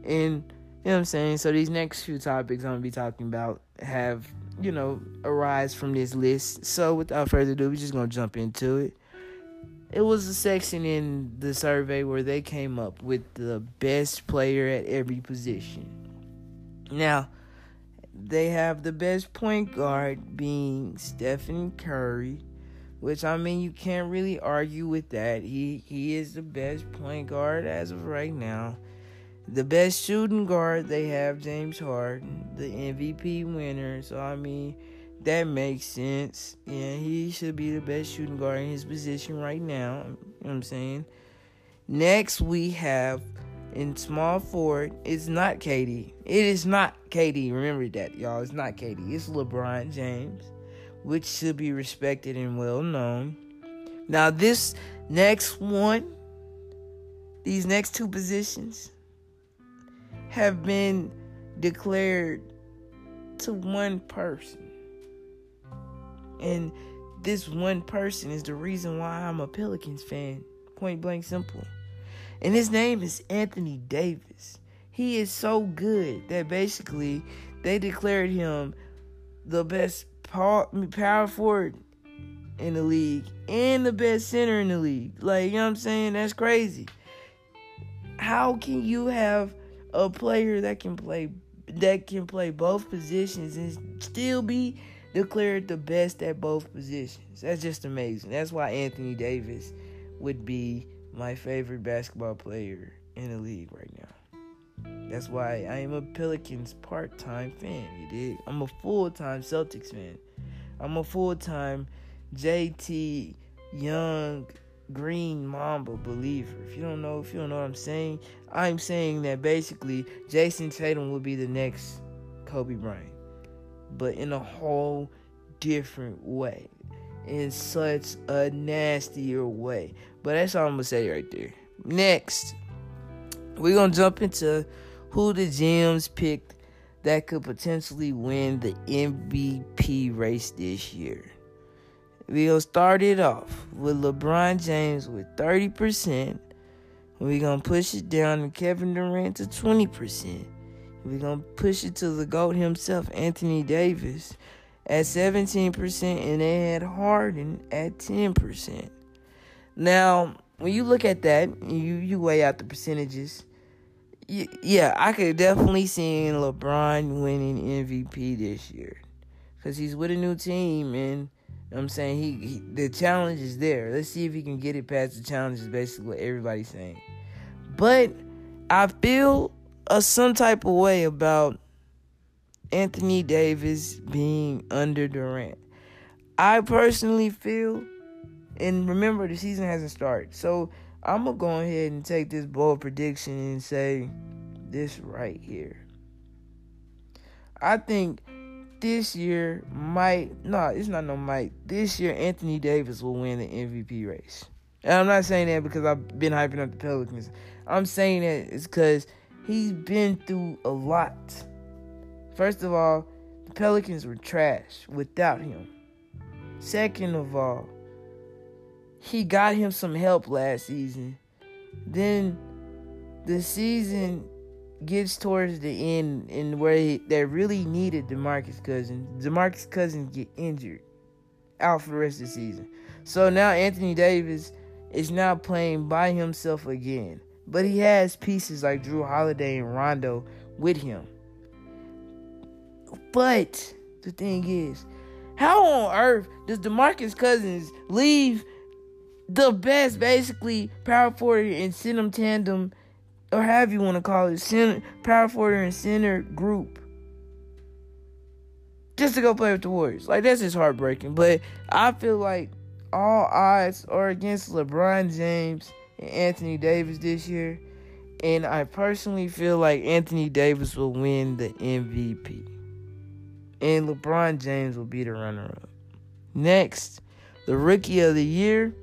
And, you know what I'm saying? So these next few topics I'm going to be talking about have you know, arise from this list. So without further ado, we're just gonna jump into it. It was a section in the survey where they came up with the best player at every position. Now, they have the best point guard being Stephen Curry, which I mean you can't really argue with that. He he is the best point guard as of right now. The best shooting guard they have James Harden, the MVP winner. So I mean, that makes sense. Yeah, he should be the best shooting guard in his position right now. You know what I'm saying? Next we have in small forward, it's not KD. It is not KD. Remember that, y'all. It's not KD. It's LeBron James, which should be respected and well known. Now this next one, these next two positions have been declared to one person. And this one person is the reason why I'm a Pelicans fan. Point blank simple. And his name is Anthony Davis. He is so good that basically they declared him the best power, forward in the league and the best center in the league. Like, you know what I'm saying? That's crazy. How can you have a player that can play that can play both positions and still be declared the best at both positions. That's just amazing. That's why Anthony Davis would be my favorite basketball player in the league right now. That's why I am a Pelicans part-time fan, you dig? I'm a full-time Celtics fan. I'm a full-time JT Young Green Mamba believer. If you don't know, if you don't know what I'm saying, I'm saying that basically Jayson Tatum will be the next Kobe Bryant, but in a whole different way, in such a nastier way. But that's all I'm gonna say right there. Next, we're gonna jump into who the GMs picked that could potentially win the MVP race this year. We'll start it off with LeBron James with 30%. We're going to push it down to Kevin Durant to 20%. We're going to push it to the GOAT himself, Anthony Davis, at 17%, and they had Harden at 10%. Now, when you look at that, you, you weigh out the percentages. Yeah, I could definitely see LeBron winning MVP this year because he's with a new team and I'm saying he, he, the challenge is there. Let's see if he can get it past the challenge. Is basically what everybody's saying. But I feel a some type of way about Anthony Davis being under Durant. I personally feel, and remember the season hasn't started, so I'm gonna go ahead and take this bold prediction and say this right here. I think this year might no, it's not no might. This year Anthony Davis will win the MVP race. And I'm not saying that because I've been hyping up the Pelicans. I'm saying that it's because he's been through a lot. First of all, the Pelicans were trash without him. Second of all, he got him some help last season. Then the season gets towards the end and where he, they really needed DeMarcus Cousins. DeMarcus Cousins get injured out for the rest of the season. So now Anthony Davis is now playing by himself again. But he has pieces like Jrue Holiday and Rondo with him. But the thing is, how on earth does DeMarcus Cousins leave the best, basically, power forward and center tandem or however you want to call it, center, power forward and center group, just to go play with the Warriors. Like that's just heartbreaking. But I feel like all odds are against LeBron James and Anthony Davis this year, and I personally feel like Anthony Davis will win the MVP, and LeBron James will be the runner-up. Next, the Rookie of the Year,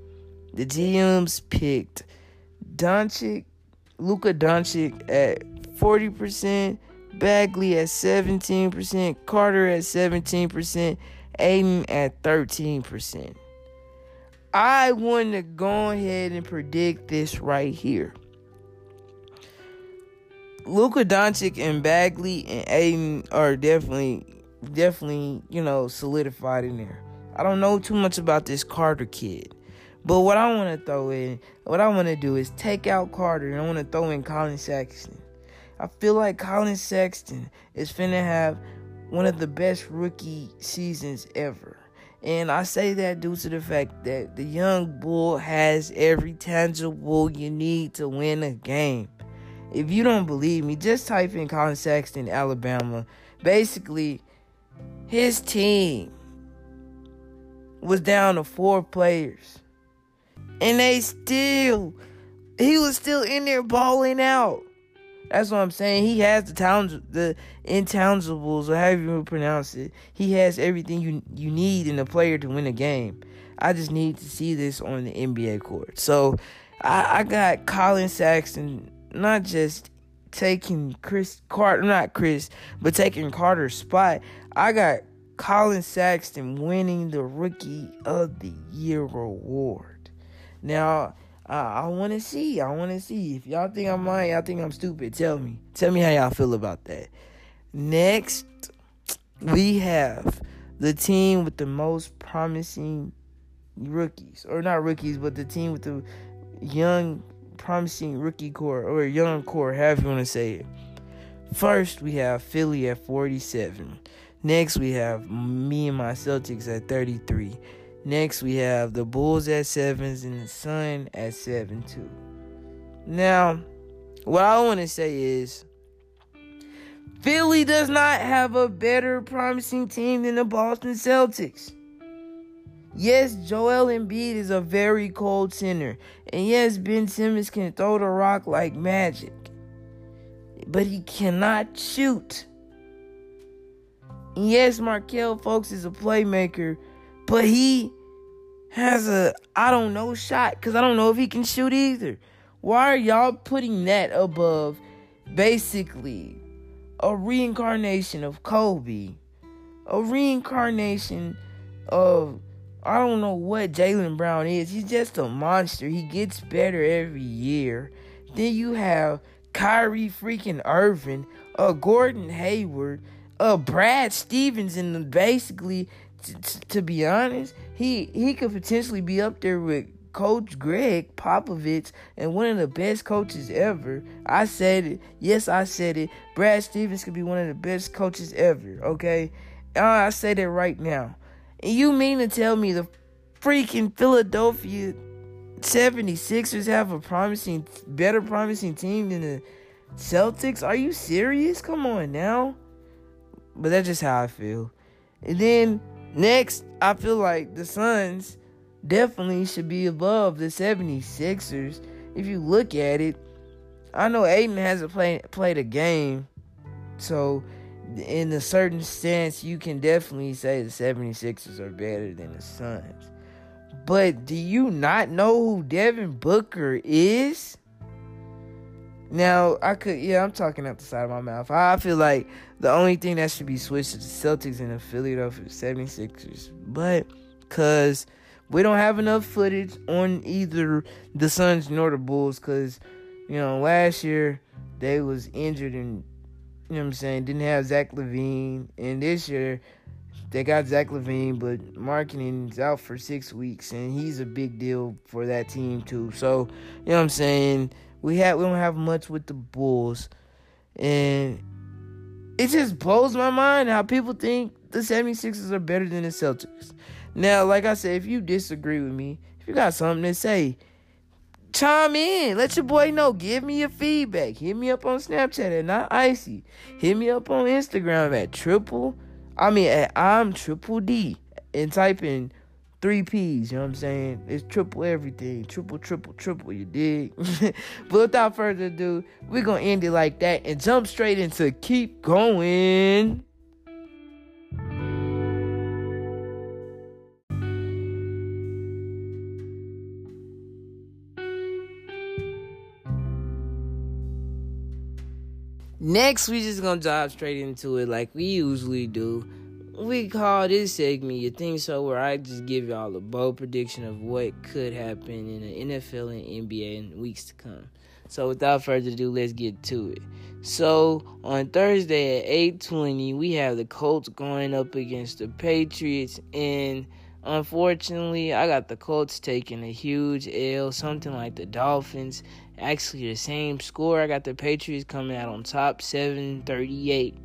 the GMs picked Doncic Luka Doncic at 40%, Bagley at 17%, Carter at 17%, Ayton at 13%. I want to go ahead and predict this right here. Luka Doncic and Bagley and Ayton are definitely, definitely, you know, solidified in there. I don't know too much about this Carter kid. But what I want to throw in, what I want to do is take out Carter and I want to throw in Collin Sexton. I feel like Collin Sexton is finna have one of the best rookie seasons ever. And I say that due to the fact that the young bull has every tangible you need to win a game. If you don't believe me, just type in Collin Sexton, Alabama. Basically, his team was down to four players and they still, he was still in there balling out. That's what I'm saying. He has the towns, the intangibles, or however you pronounce it. He has everything you you need in a player to win a game. I just need to see this on the NBA court. So I, I got Collin Sexton not just taking Chris Carter, not Chris, but taking Carter's spot. I got Collin Sexton winning the Rookie of the Year award. Now, uh, I want to see. I want to see. If y'all think I'm lying, y'all think I'm stupid, tell me. Tell me how y'all feel about that. Next, we have the team with the most promising rookies. Or not rookies, but the team with the young, promising rookie core, or young core, however you want to say it. First, we have Philly at 47. Next, we have me and my Celtics at 33. Next, we have the Bulls at sevens and the Sun at seven too. Now, what I want to say is, Philly does not have a better promising team than the Boston Celtics. Yes, Joel Embiid is a very cold center. And yes, Ben Simmons can throw the rock like magic. But he cannot shoot. And yes, Markelle Fultz is a playmaker, but he has a I don't know shot because I don't know if he can shoot either. Why are y'all putting that above basically a reincarnation of Kobe, a reincarnation of I don't know what Jaylen Brown is. He's just a monster. He gets better every year. Then you have Kyrie freaking Irving, uh, Gordon Hayward, uh, Brad Stevens, and basically, t- t- to be honest, he he could potentially be up there with Coach Gregg Popovich and one of the best coaches ever. I said it. Yes, I said it. Brad Stevens could be one of the best coaches ever. Okay, uh, I say that right now. And you mean to tell me the freaking Philadelphia 76ers have a promising, better promising team than the Celtics? Are you serious? Come on now. But that's just how I feel. And then next, I feel like the Suns definitely should be above the 76ers. If you look at it, I know Ayton hasn't played played a game, so in a certain sense, you can definitely say the 76ers are better than the Suns. But do you not know who Devin Booker is? Now, I could, yeah, I'm talking out the side of my mouth. I feel like the only thing that should be switched is the Celtics and the Philadelphia 76ers. But, because we don't have enough footage on either the Suns nor the Bulls, because, you know, last year they was injured and you know what I'm saying, didn't have Zach LaVine, And this year, they got Zach LaVine, but Markkanen's out for six weeks, and he's a big deal for that team, too. So, you know what I'm saying? We have we don't have much with the Bulls. And it just blows my mind how people think the 76ers are better than the Celtics. Now, like I said, if you disagree with me, if you got something to say, chime in. Let your boy know. Give me your feedback. Hit me up on Snapchat at not icy. Hit me up on Instagram at triple. I mean at I'm triple D and type in three P's. You know what I'm saying? It's triple everything. Triple, triple, triple. You dig? [LAUGHS] but without further ado, we're gonna end it like that and jump straight into keep going. Next, we're just gonna dive straight into it like we usually do. We call this segment "You Think So," where I just give y'all a bold prediction of what could happen in the NFL and NBA in weeks to come. So, without further ado, let's get to it. So, on Thursday at eight twenty, we have the Colts going up against the Patriots, and unfortunately, I got the Colts taking a huge L, something like the Dolphins actually the same score. I got the Patriots coming out on top 738.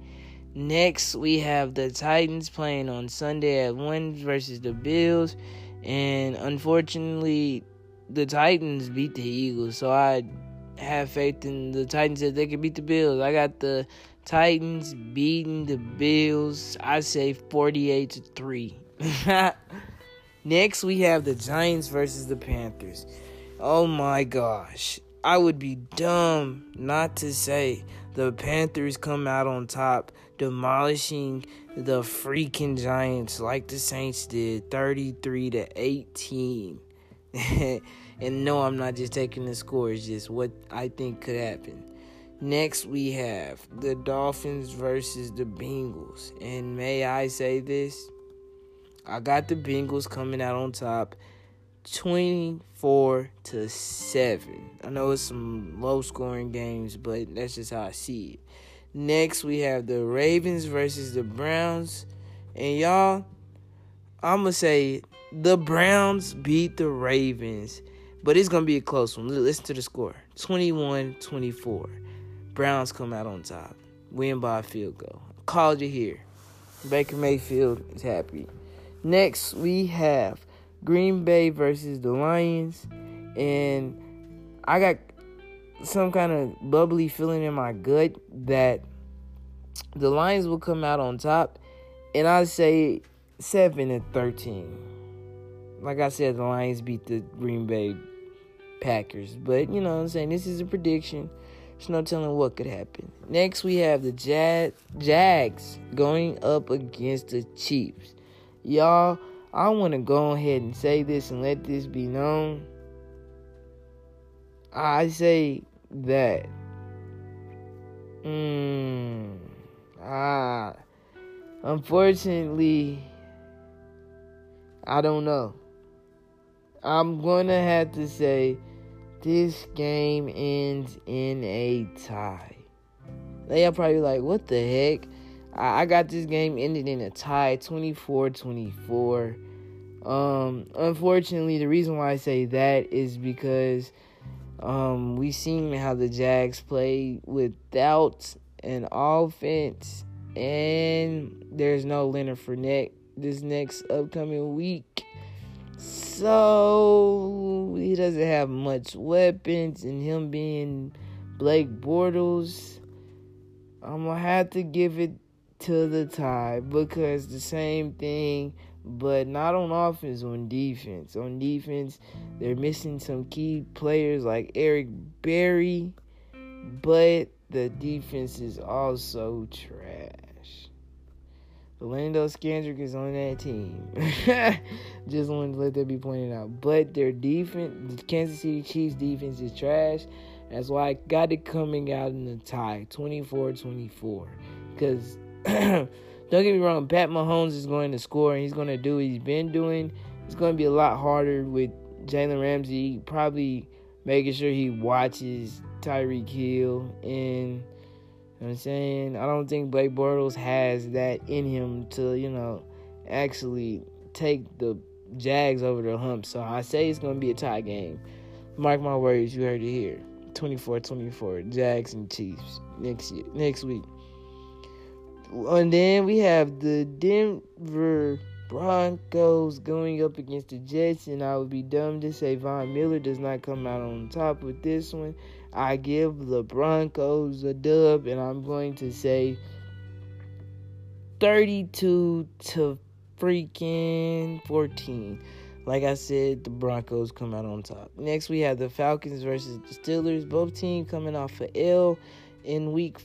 Next, we have the Titans playing on Sunday at 1 versus the Bills. And unfortunately, the Titans beat the Eagles. So I have faith in the Titans that they can beat the Bills. I got the Titans beating the Bills. I say 48 to 3. [LAUGHS] Next, we have the Giants versus the Panthers. Oh my gosh. I would be dumb not to say the Panthers come out on top, demolishing the freaking Giants like the Saints did, 33 to 18. [LAUGHS] and no, I'm not just taking the score, it's just what I think could happen. Next, we have the Dolphins versus the Bengals. And may I say this? I got the Bengals coming out on top 24 to 7. I know it's some low scoring games, but that's just how I see it. Next, we have the Ravens versus the Browns. And y'all, I'm going to say the Browns beat the Ravens, but it's going to be a close one. Listen to the score 21 24. Browns come out on top, win by a field goal. Called you here. Baker Mayfield is happy. Next, we have Green Bay versus the Lions, and I got some kind of bubbly feeling in my gut that the Lions will come out on top, and I say seven and thirteen. like I said, the Lions beat the Green Bay Packers. But you know what I'm saying? This is a prediction. There's no telling what could happen. Next, we have the Jag- Jags going up against the Chiefs. Y'all, I want to go ahead and say this and let this be known. I say that. Mm, ah, unfortunately, I don't know. I'm gonna have to say this game ends in a tie. They are probably like, what the heck? I, I got this game ended in a tie, 24-24. Um, unfortunately, the reason why I say that is because um, we seen how the Jags play without an offense, and there's no Leonard Fournette this next upcoming week. So he doesn't have much weapons, and him being Blake Bortles, I'm gonna have to give it to the tie because the same thing, but not on offense, on defense. On defense, they're missing some key players like Eric Berry, but the defense is also trash. Orlando Scandrick is on that team. [LAUGHS] Just wanted to let that be pointed out. But their defense, the Kansas City Chiefs defense is trash. That's why I got it coming out in the tie, 24-24. Because [CLEARS THROAT] don't get me wrong, Pat Mahomes is going to score and he's going to do what he's been doing. It's going to be a lot harder with Jalen Ramsey probably making sure he watches Tyreek Hill and you know I'm saying? I don't think Blake Bortles has that in him to, you know, actually take the Jags over the hump. So I say it's going to be a tie game. Mark my words, you heard it here. 24-24, Jags and Chiefs next year, next week. And then we have the Denver Broncos going up against the Jets, and I would be dumb to say Von Miller does not come out on top with this one. I give the Broncos a dub, and I'm going to say 32 to freaking 14. Like I said, the Broncos come out on top. Next, we have the Falcons versus the Steelers. Both teams coming off a L in week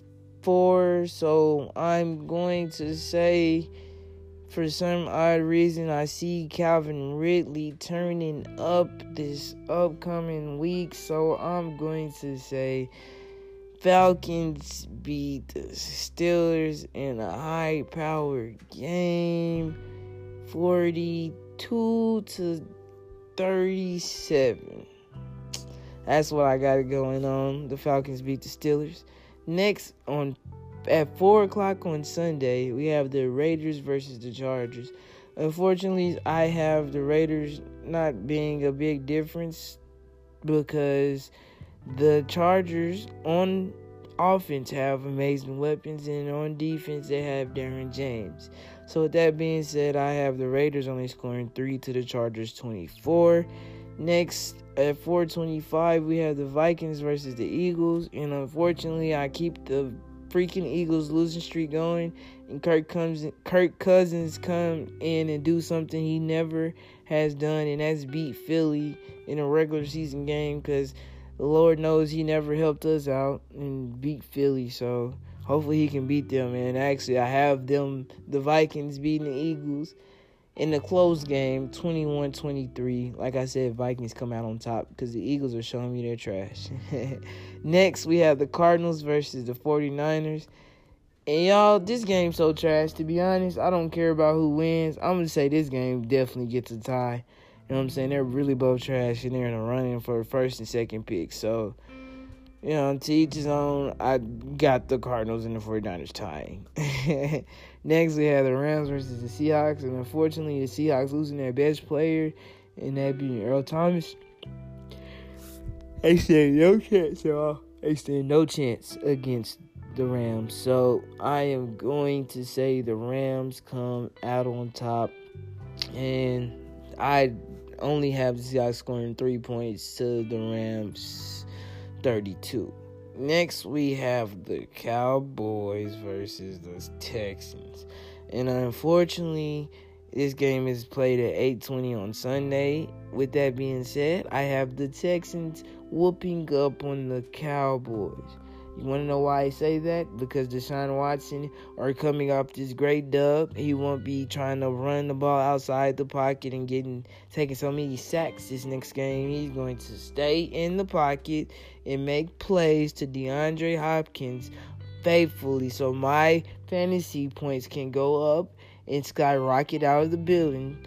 four. So I'm going to say for some odd reason, I see Calvin Ridley turning up this upcoming week, so I'm going to say Falcons beat the Steelers in a high power game 42 to 37. That's what I got going on. The Falcons beat the Steelers. Next on at four o'clock on Sunday, we have the Raiders versus the Chargers. Unfortunately, I have the Raiders not being a big difference because the Chargers on offense have amazing weapons, and on defense they have Derwin James. So with that being said, I have the Raiders only scoring three to the Chargers 24. Next at 425, we have the Vikings versus the Eagles, and unfortunately, I keep the freaking Eagles losing streak going, and Kirk comes, Kirk Cousins come in and do something he never has done, and that's beat Philly in a regular season game. Because the Lord knows he never helped us out and beat Philly, so hopefully he can beat them. And actually, I have them, the Vikings beating the Eagles in the close game 21-23 like i said vikings come out on top because the eagles are showing me their trash. [LAUGHS] Next we have the cardinals versus the 49ers and y'all this game's so trash to be honest. I don't care about who wins. I'm gonna say this game definitely gets a tie. You know what i'm saying? They're really both trash and they're in a running for first and second pick. So you know, to each his own. I got the Cardinals and the 49ers tying. [LAUGHS] Next, we have the Rams versus the Seahawks, and unfortunately, the Seahawks losing their best player, and that being Earl Thomas. They stand no chance, y'all. They stand no chance against the Rams. So I am going to say the Rams come out on top, and I only have the Seahawks scoring three points to the Rams 32. Next, we have the Cowboys versus the Texans. And unfortunately, This game is played at 8:20 on Sunday. With that being said, I have the Texans whooping up on the Cowboys. You want to know why I say that? Because Deshaun Watson are coming off this great dub. He won't be trying to run the ball outside the pocket and getting taking so many sacks this next game. He's going to stay in the pocket and make plays to DeAndre Hopkins faithfully so my fantasy points can go up and skyrocket out of the building.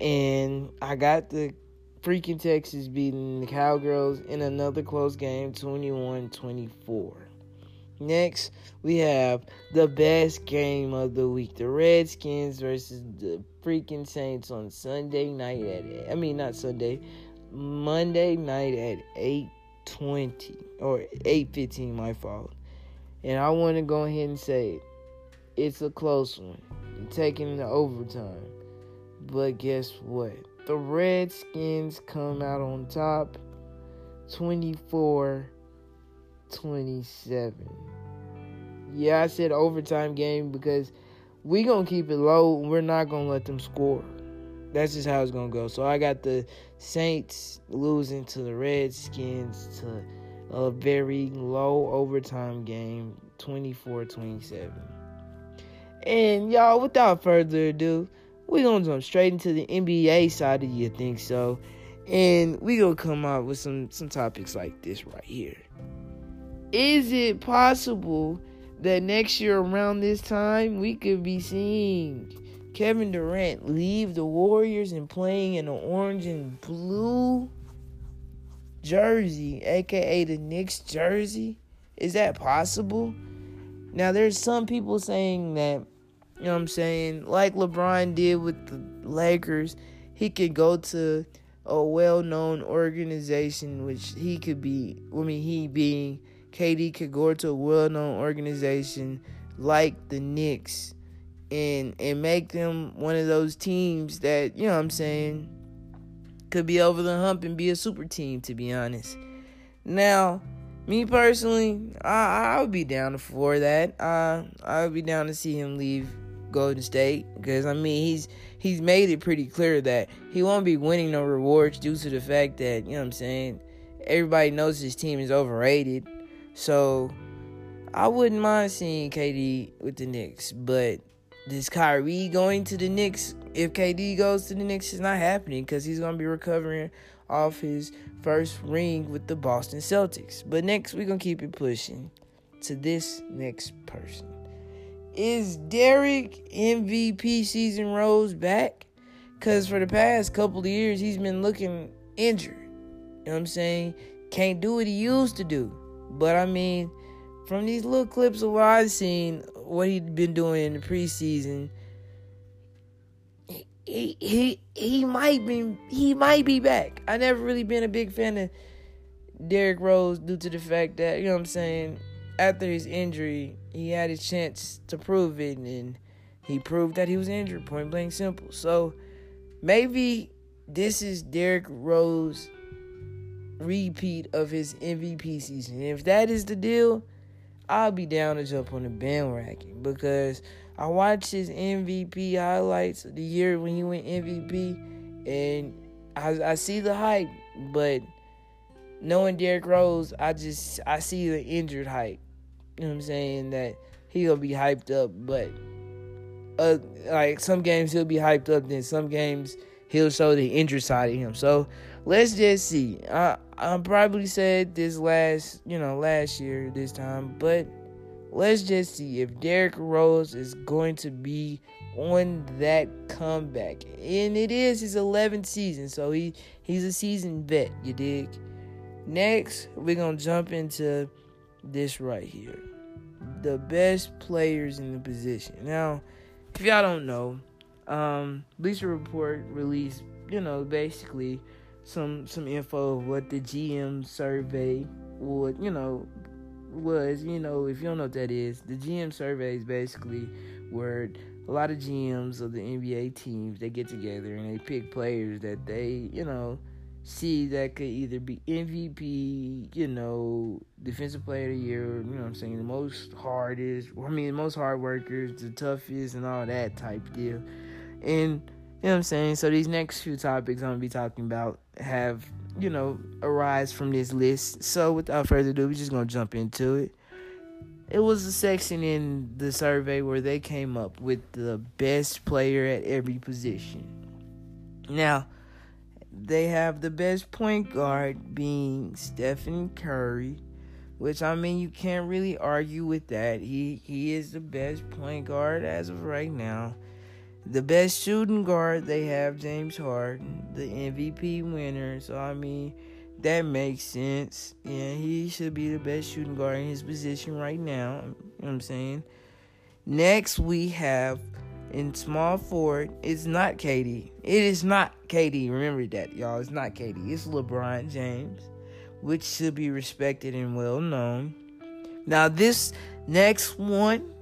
And I got the freaking Texas beating the Cowgirls in another close game 21 24. Next, we have the best game of the week the Redskins versus the freaking Saints on Sunday night at, I mean, not Sunday, Monday night at 8:20 or 8:15 my fault. And I want to go ahead and say it. It's a close one. Taking the overtime. But guess what? The Redskins come out on top 24 27. Yeah, I said overtime game because we to keep it low. And we're not to let them score. That's just how it's to go. So I got the Saints losing to the Redskins to a very low overtime game 24 27. And y'all, without further ado, we're gonna jump straight into the NBA side of you think so. And we gonna come out with some some topics like this right here. Is it possible that next year around this time we could be seeing Kevin Durant leave the Warriors and playing in an orange and blue jersey, aka the Knicks jersey? Is that possible? Now there's some people saying that you know what I'm saying, like LeBron did with the Lakers, he could go to a well-known organization which he could be I mean he being KD could go to a well-known organization like the Knicks and and make them one of those teams that, you know what I'm saying, could be over the hump and be a super team to be honest. Now, me personally, I I would be down for that. Uh, I would be down to see him leave Golden State because I mean he's he's made it pretty clear that he won't be winning no rewards due to the fact that you know what I'm saying everybody knows his team is overrated. So I wouldn't mind seeing KD with the Knicks, but this Kyrie going to the Knicks if KD goes to the Knicks is not happening because he's gonna be recovering off his first ring with the Boston Celtics. But next we're gonna keep it pushing to this next person. Is Derek MVP season Rose back? Because for the past couple of years, he's been looking injured. You know what I'm saying? Can't do what he used to do. But I mean, from these little clips of what I've seen, what he'd been doing in the preseason, he he he might be he might be back. I never really been a big fan of Derrick Rose due to the fact that you know what I'm saying after his injury, he had a chance to prove it, and he proved that he was injured, point blank simple. So maybe this is Derrick Rose repeat of his MVP season. if that is the deal, I'll be down to jump on the bandwagon because I watched his MVP highlights the year when he went MVP, and I, I see the hype, but knowing Derrick Rose, I just I see the injured hype. You know what I'm saying? That he gonna be hyped up, but uh, like some games he'll be hyped up, then some games he'll show the injured side of him. So let's just see. I I probably said this last you know last year this time, but let's just see if Derrick Rose is going to be on that comeback. And it is his 11th season, so he he's a seasoned vet. You dig? Next, we're gonna jump into this right here the best players in the position. Now, if y'all don't know, um, Bleacher Report released, you know, basically some some info of what the GM survey would, you know, was. You know, if you don't know what that is, the GM survey is basically where a lot of GMs of the NBA teams they get together and they pick players that they, you know, see that could either be MVP, you know, defensive player of the year, you know I'm saying, the most hardest, I mean, the most hard workers, the toughest, and all that type deal. And You know what I'm saying? So these next few topics I'm gonna be talking about have, you know, arise from this list. So without further ado, we're just gonna jump into it. It was a section in the survey where they came up with the best player at every position. Now, they have the best point guard being Stephen Curry, which I mean you can't really argue with that. He he is the best point guard as of right now. The best shooting guard they have James Harden, the MVP winner. So I mean that makes sense. Yeah, he should be the best shooting guard in his position right now. You know what I'm saying? Next we have in small forward, it's not KD. It is not KD. Remember that, y'all. It's not KD. It's LeBron James, which should be respected and well known. Now, this next one,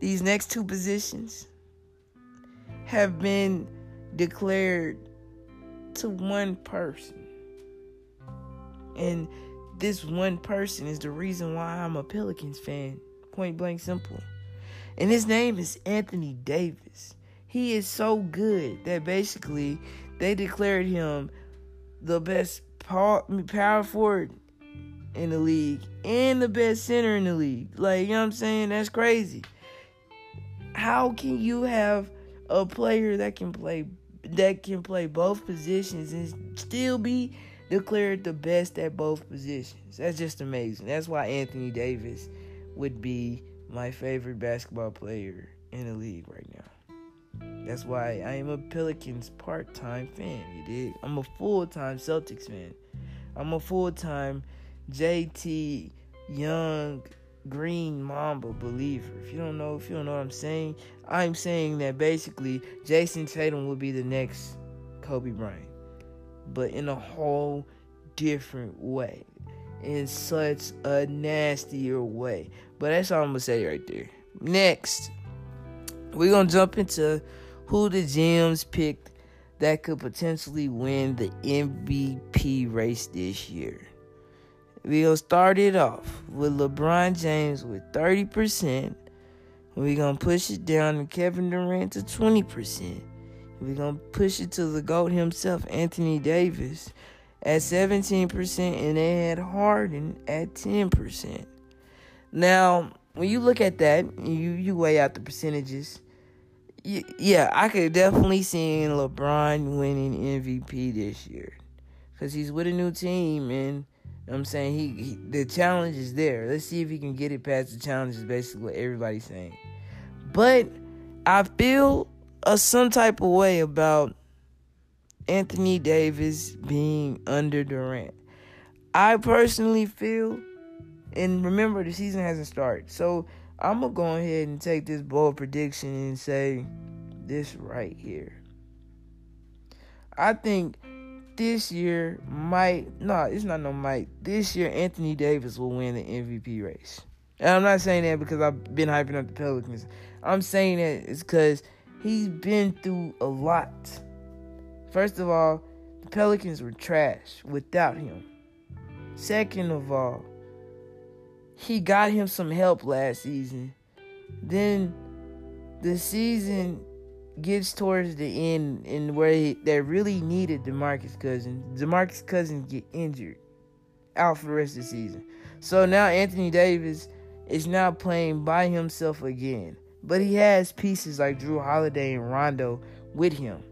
these next two positions, have been declared to one person. And this one person is the reason why I'm a Pelicans fan. Point blank simple. And his name is Anthony Davis. He is so good that basically they declared him the best power, forward in the league and the best center in the league. Like, you know what I'm saying? That's crazy. How can you have a player that can play that can play both positions and still be declared the best at both positions? That's just amazing. That's why Anthony Davis would be my favorite basketball player in the league right now. That's why I am a Pelicans part time fan. You dig? I'm a full time Celtics fan. I'm a full time JT Young Green Mamba believer. If you don't know, if you don't know what I'm saying, I'm saying that basically Jayson Tatum will be the next Kobe Bryant, but in a whole different way in such a nastier way. But that's all I'm gonna say right there. Next, we're gonna jump into who the GMs picked that could potentially win the MVP race this year. We're gonna start it off with LeBron James with 30%. We're gonna push it down to Kevin Durant to 20%. We're gonna push it to the GOAT himself, Anthony Davis, at 17%, and they had Harden at 10%. Now, when you look at that, you, you weigh out the percentages. yeah, I could definitely see LeBron winning MVP this year. Because he's with a new team, and I'm saying he, he, the challenge is there. Let's see if he can get it past the challenge. Is basically what everybody's saying. But I feel a some type of way about Anthony Davis being under Durant. I personally feel, and remember the season hasn't started, so I'm gonna go ahead and take this bold prediction and say this right here. I think this year might no, it's not no might. This year Anthony Davis will win the MVP race. And I'm not saying that because I've been hyping up the Pelicans. I'm saying that it's because he's been through a lot First of all, the Pelicans were trash without him. Second of all, he got him some help last season. Then the season gets towards the end and where he, they really needed DeMarcus Cousins. DeMarcus Cousins get injured out for the rest of the season. So now Anthony Davis is now playing by himself again. But he has pieces like Jrue Holiday and Rondo with him.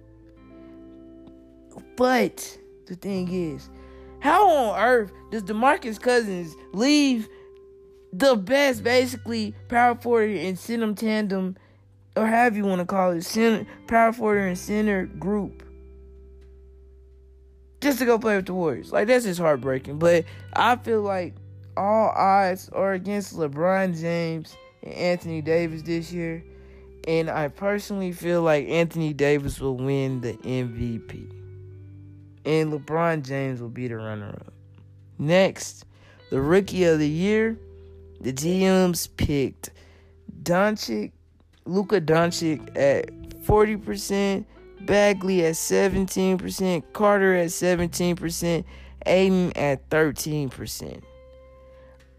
But the thing is, how on earth does DeMarcus Cousins leave the best, basically, power forward and center tandem, or however you want to call it, center, power forward and center group, just to go play with the Warriors? Like, that's just heartbreaking. But I feel like all odds are against LeBron James and Anthony Davis this year. And I personally feel like Anthony Davis will win the MVP and LeBron James will be the runner up. Next, the rookie of the year, the GMs picked Doncic, Luka Doncic at 40%, Bagley at 17%, Carter at 17%, Ayton at 13%.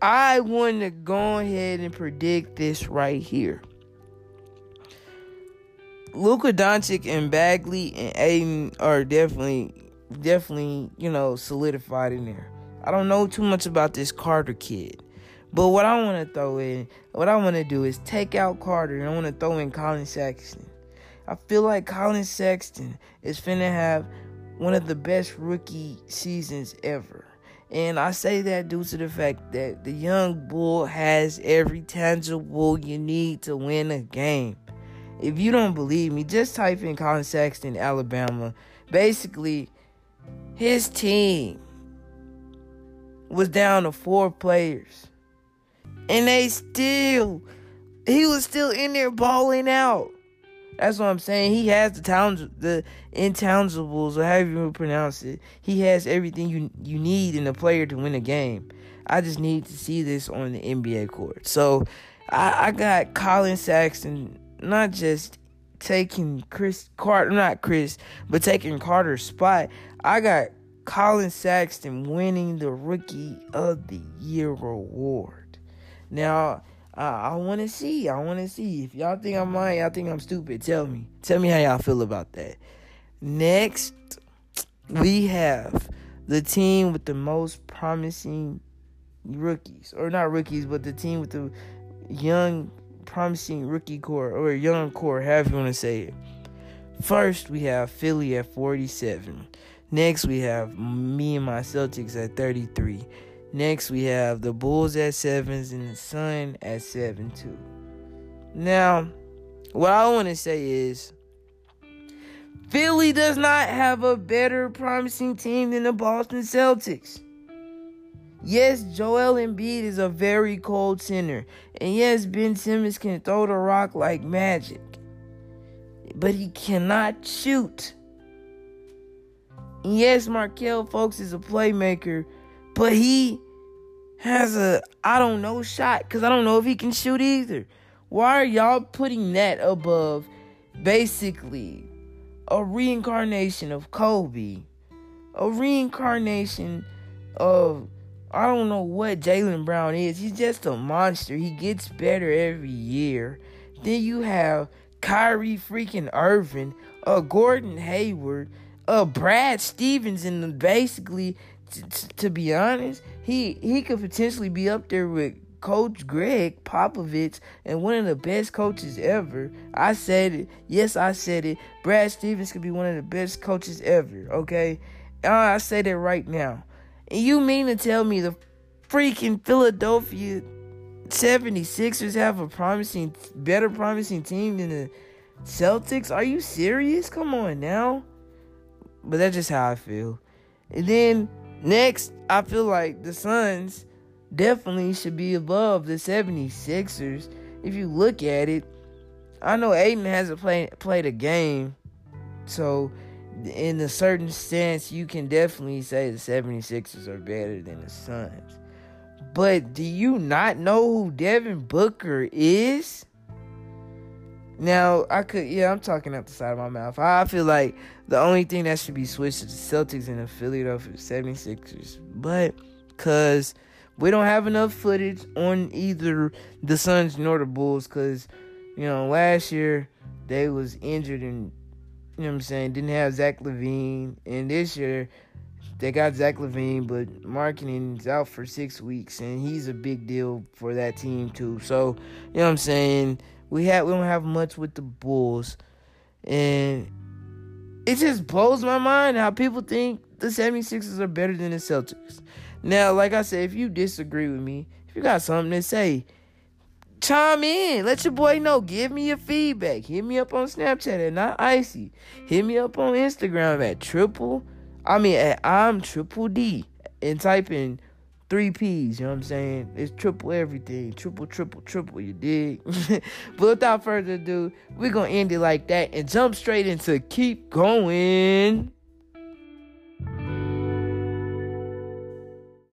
I want to go ahead and predict this right here. Luka Doncic and Bagley and Ayton are definitely, definitely, you know, solidified in there. I don't know too much about this Carter kid. But what I want to throw in, what I want to do is take out Carter and I want to throw in Collin Sexton. I feel like Collin Sexton is finna have one of the best rookie seasons ever. And I say that due to the fact that the young bull has every tangible you need to win a game. If you don't believe me, just type in Collin Sexton, Alabama. Basically, his team was down to four players. And they still, he was still in there balling out. That's what I'm saying. He has the towns, the intangibles, or however you pronounce it. He has everything you you need in a player to win a game. I just need to see this on the NBA court. So I, I got Collin Sexton not just taking Chris Carter, not Chris, but taking Carter's spot. I got Collin Sexton winning the Rookie of the Year award. Now uh, I want to see. I want to see. If y'all think I'm lying, y'all think I'm stupid, tell me. Tell me how y'all feel about that. Next, we have the team with the most promising rookies. Or not rookies, but the team with the young, promising rookie core, or young core, however you want to say it. First, we have Philly at 47. Next, we have me and my Celtics at 33. Next, we have the Bulls at sevens and the Sun at seven too. Now, what I want to say is, Philly does not have a better promising team than the Boston Celtics. Yes, Joel Embiid is a very cold center. And yes, Ben Simmons can throw the rock like magic. But he cannot shoot. And yes, Markelle Fultz is a playmaker, but he has a I don't know shot because I don't know if he can shoot either. Why are y'all putting that above basically a reincarnation of Kobe, a reincarnation of I don't know what Jaylen Brown is. He's just a monster. He gets better every year. Then you have Kyrie freaking Irving, a Gordon Hayward, a Brad Stevens, and basically to, to be honest, he he could potentially be up there with Coach Gregg Popovich and one of the best coaches ever. I said it. Yes, I said it. Brad Stevens could be one of the best coaches ever. Okay, uh, I say that right now. And you mean to tell me the freaking Philadelphia 76ers have a promising, better promising team than the Celtics? Are you serious? Come on now. But that's just how I feel. And then Next, I feel like the Suns definitely should be above the 76ers. If you look at it, I know Ayton hasn't played played a game, so in a certain sense, you can definitely say the 76ers are better than the Suns. But do you not know who Devin Booker is? Now, I could, yeah, I'm talking out the side of my mouth. I feel like the only thing that should be switched is the Celtics and the Philadelphia 76ers. But, because we don't have enough footage on either the Suns nor the Bulls, because, you know, last year they was injured and, you know what I'm saying, didn't have Zach LaVine And this year they got Zach LaVine, but Markkanen's out for six weeks, and he's a big deal for that team, too. So, you know what I'm saying? We have we don't have much with the Bulls, and it just blows my mind how people think the 76ers are better than the Celtics. Now, like I said, if you disagree with me, if you got something to say, chime in. Let your boy know. Give me your feedback. Hit me up on Snapchat at not icy. Hit me up on Instagram at triple. I mean at I'm triple D and type in three P's, you know what I'm saying? It's triple everything. Triple, triple, triple, you dig? [LAUGHS] but without further ado, we're gonna end it like that and jump straight into keep going.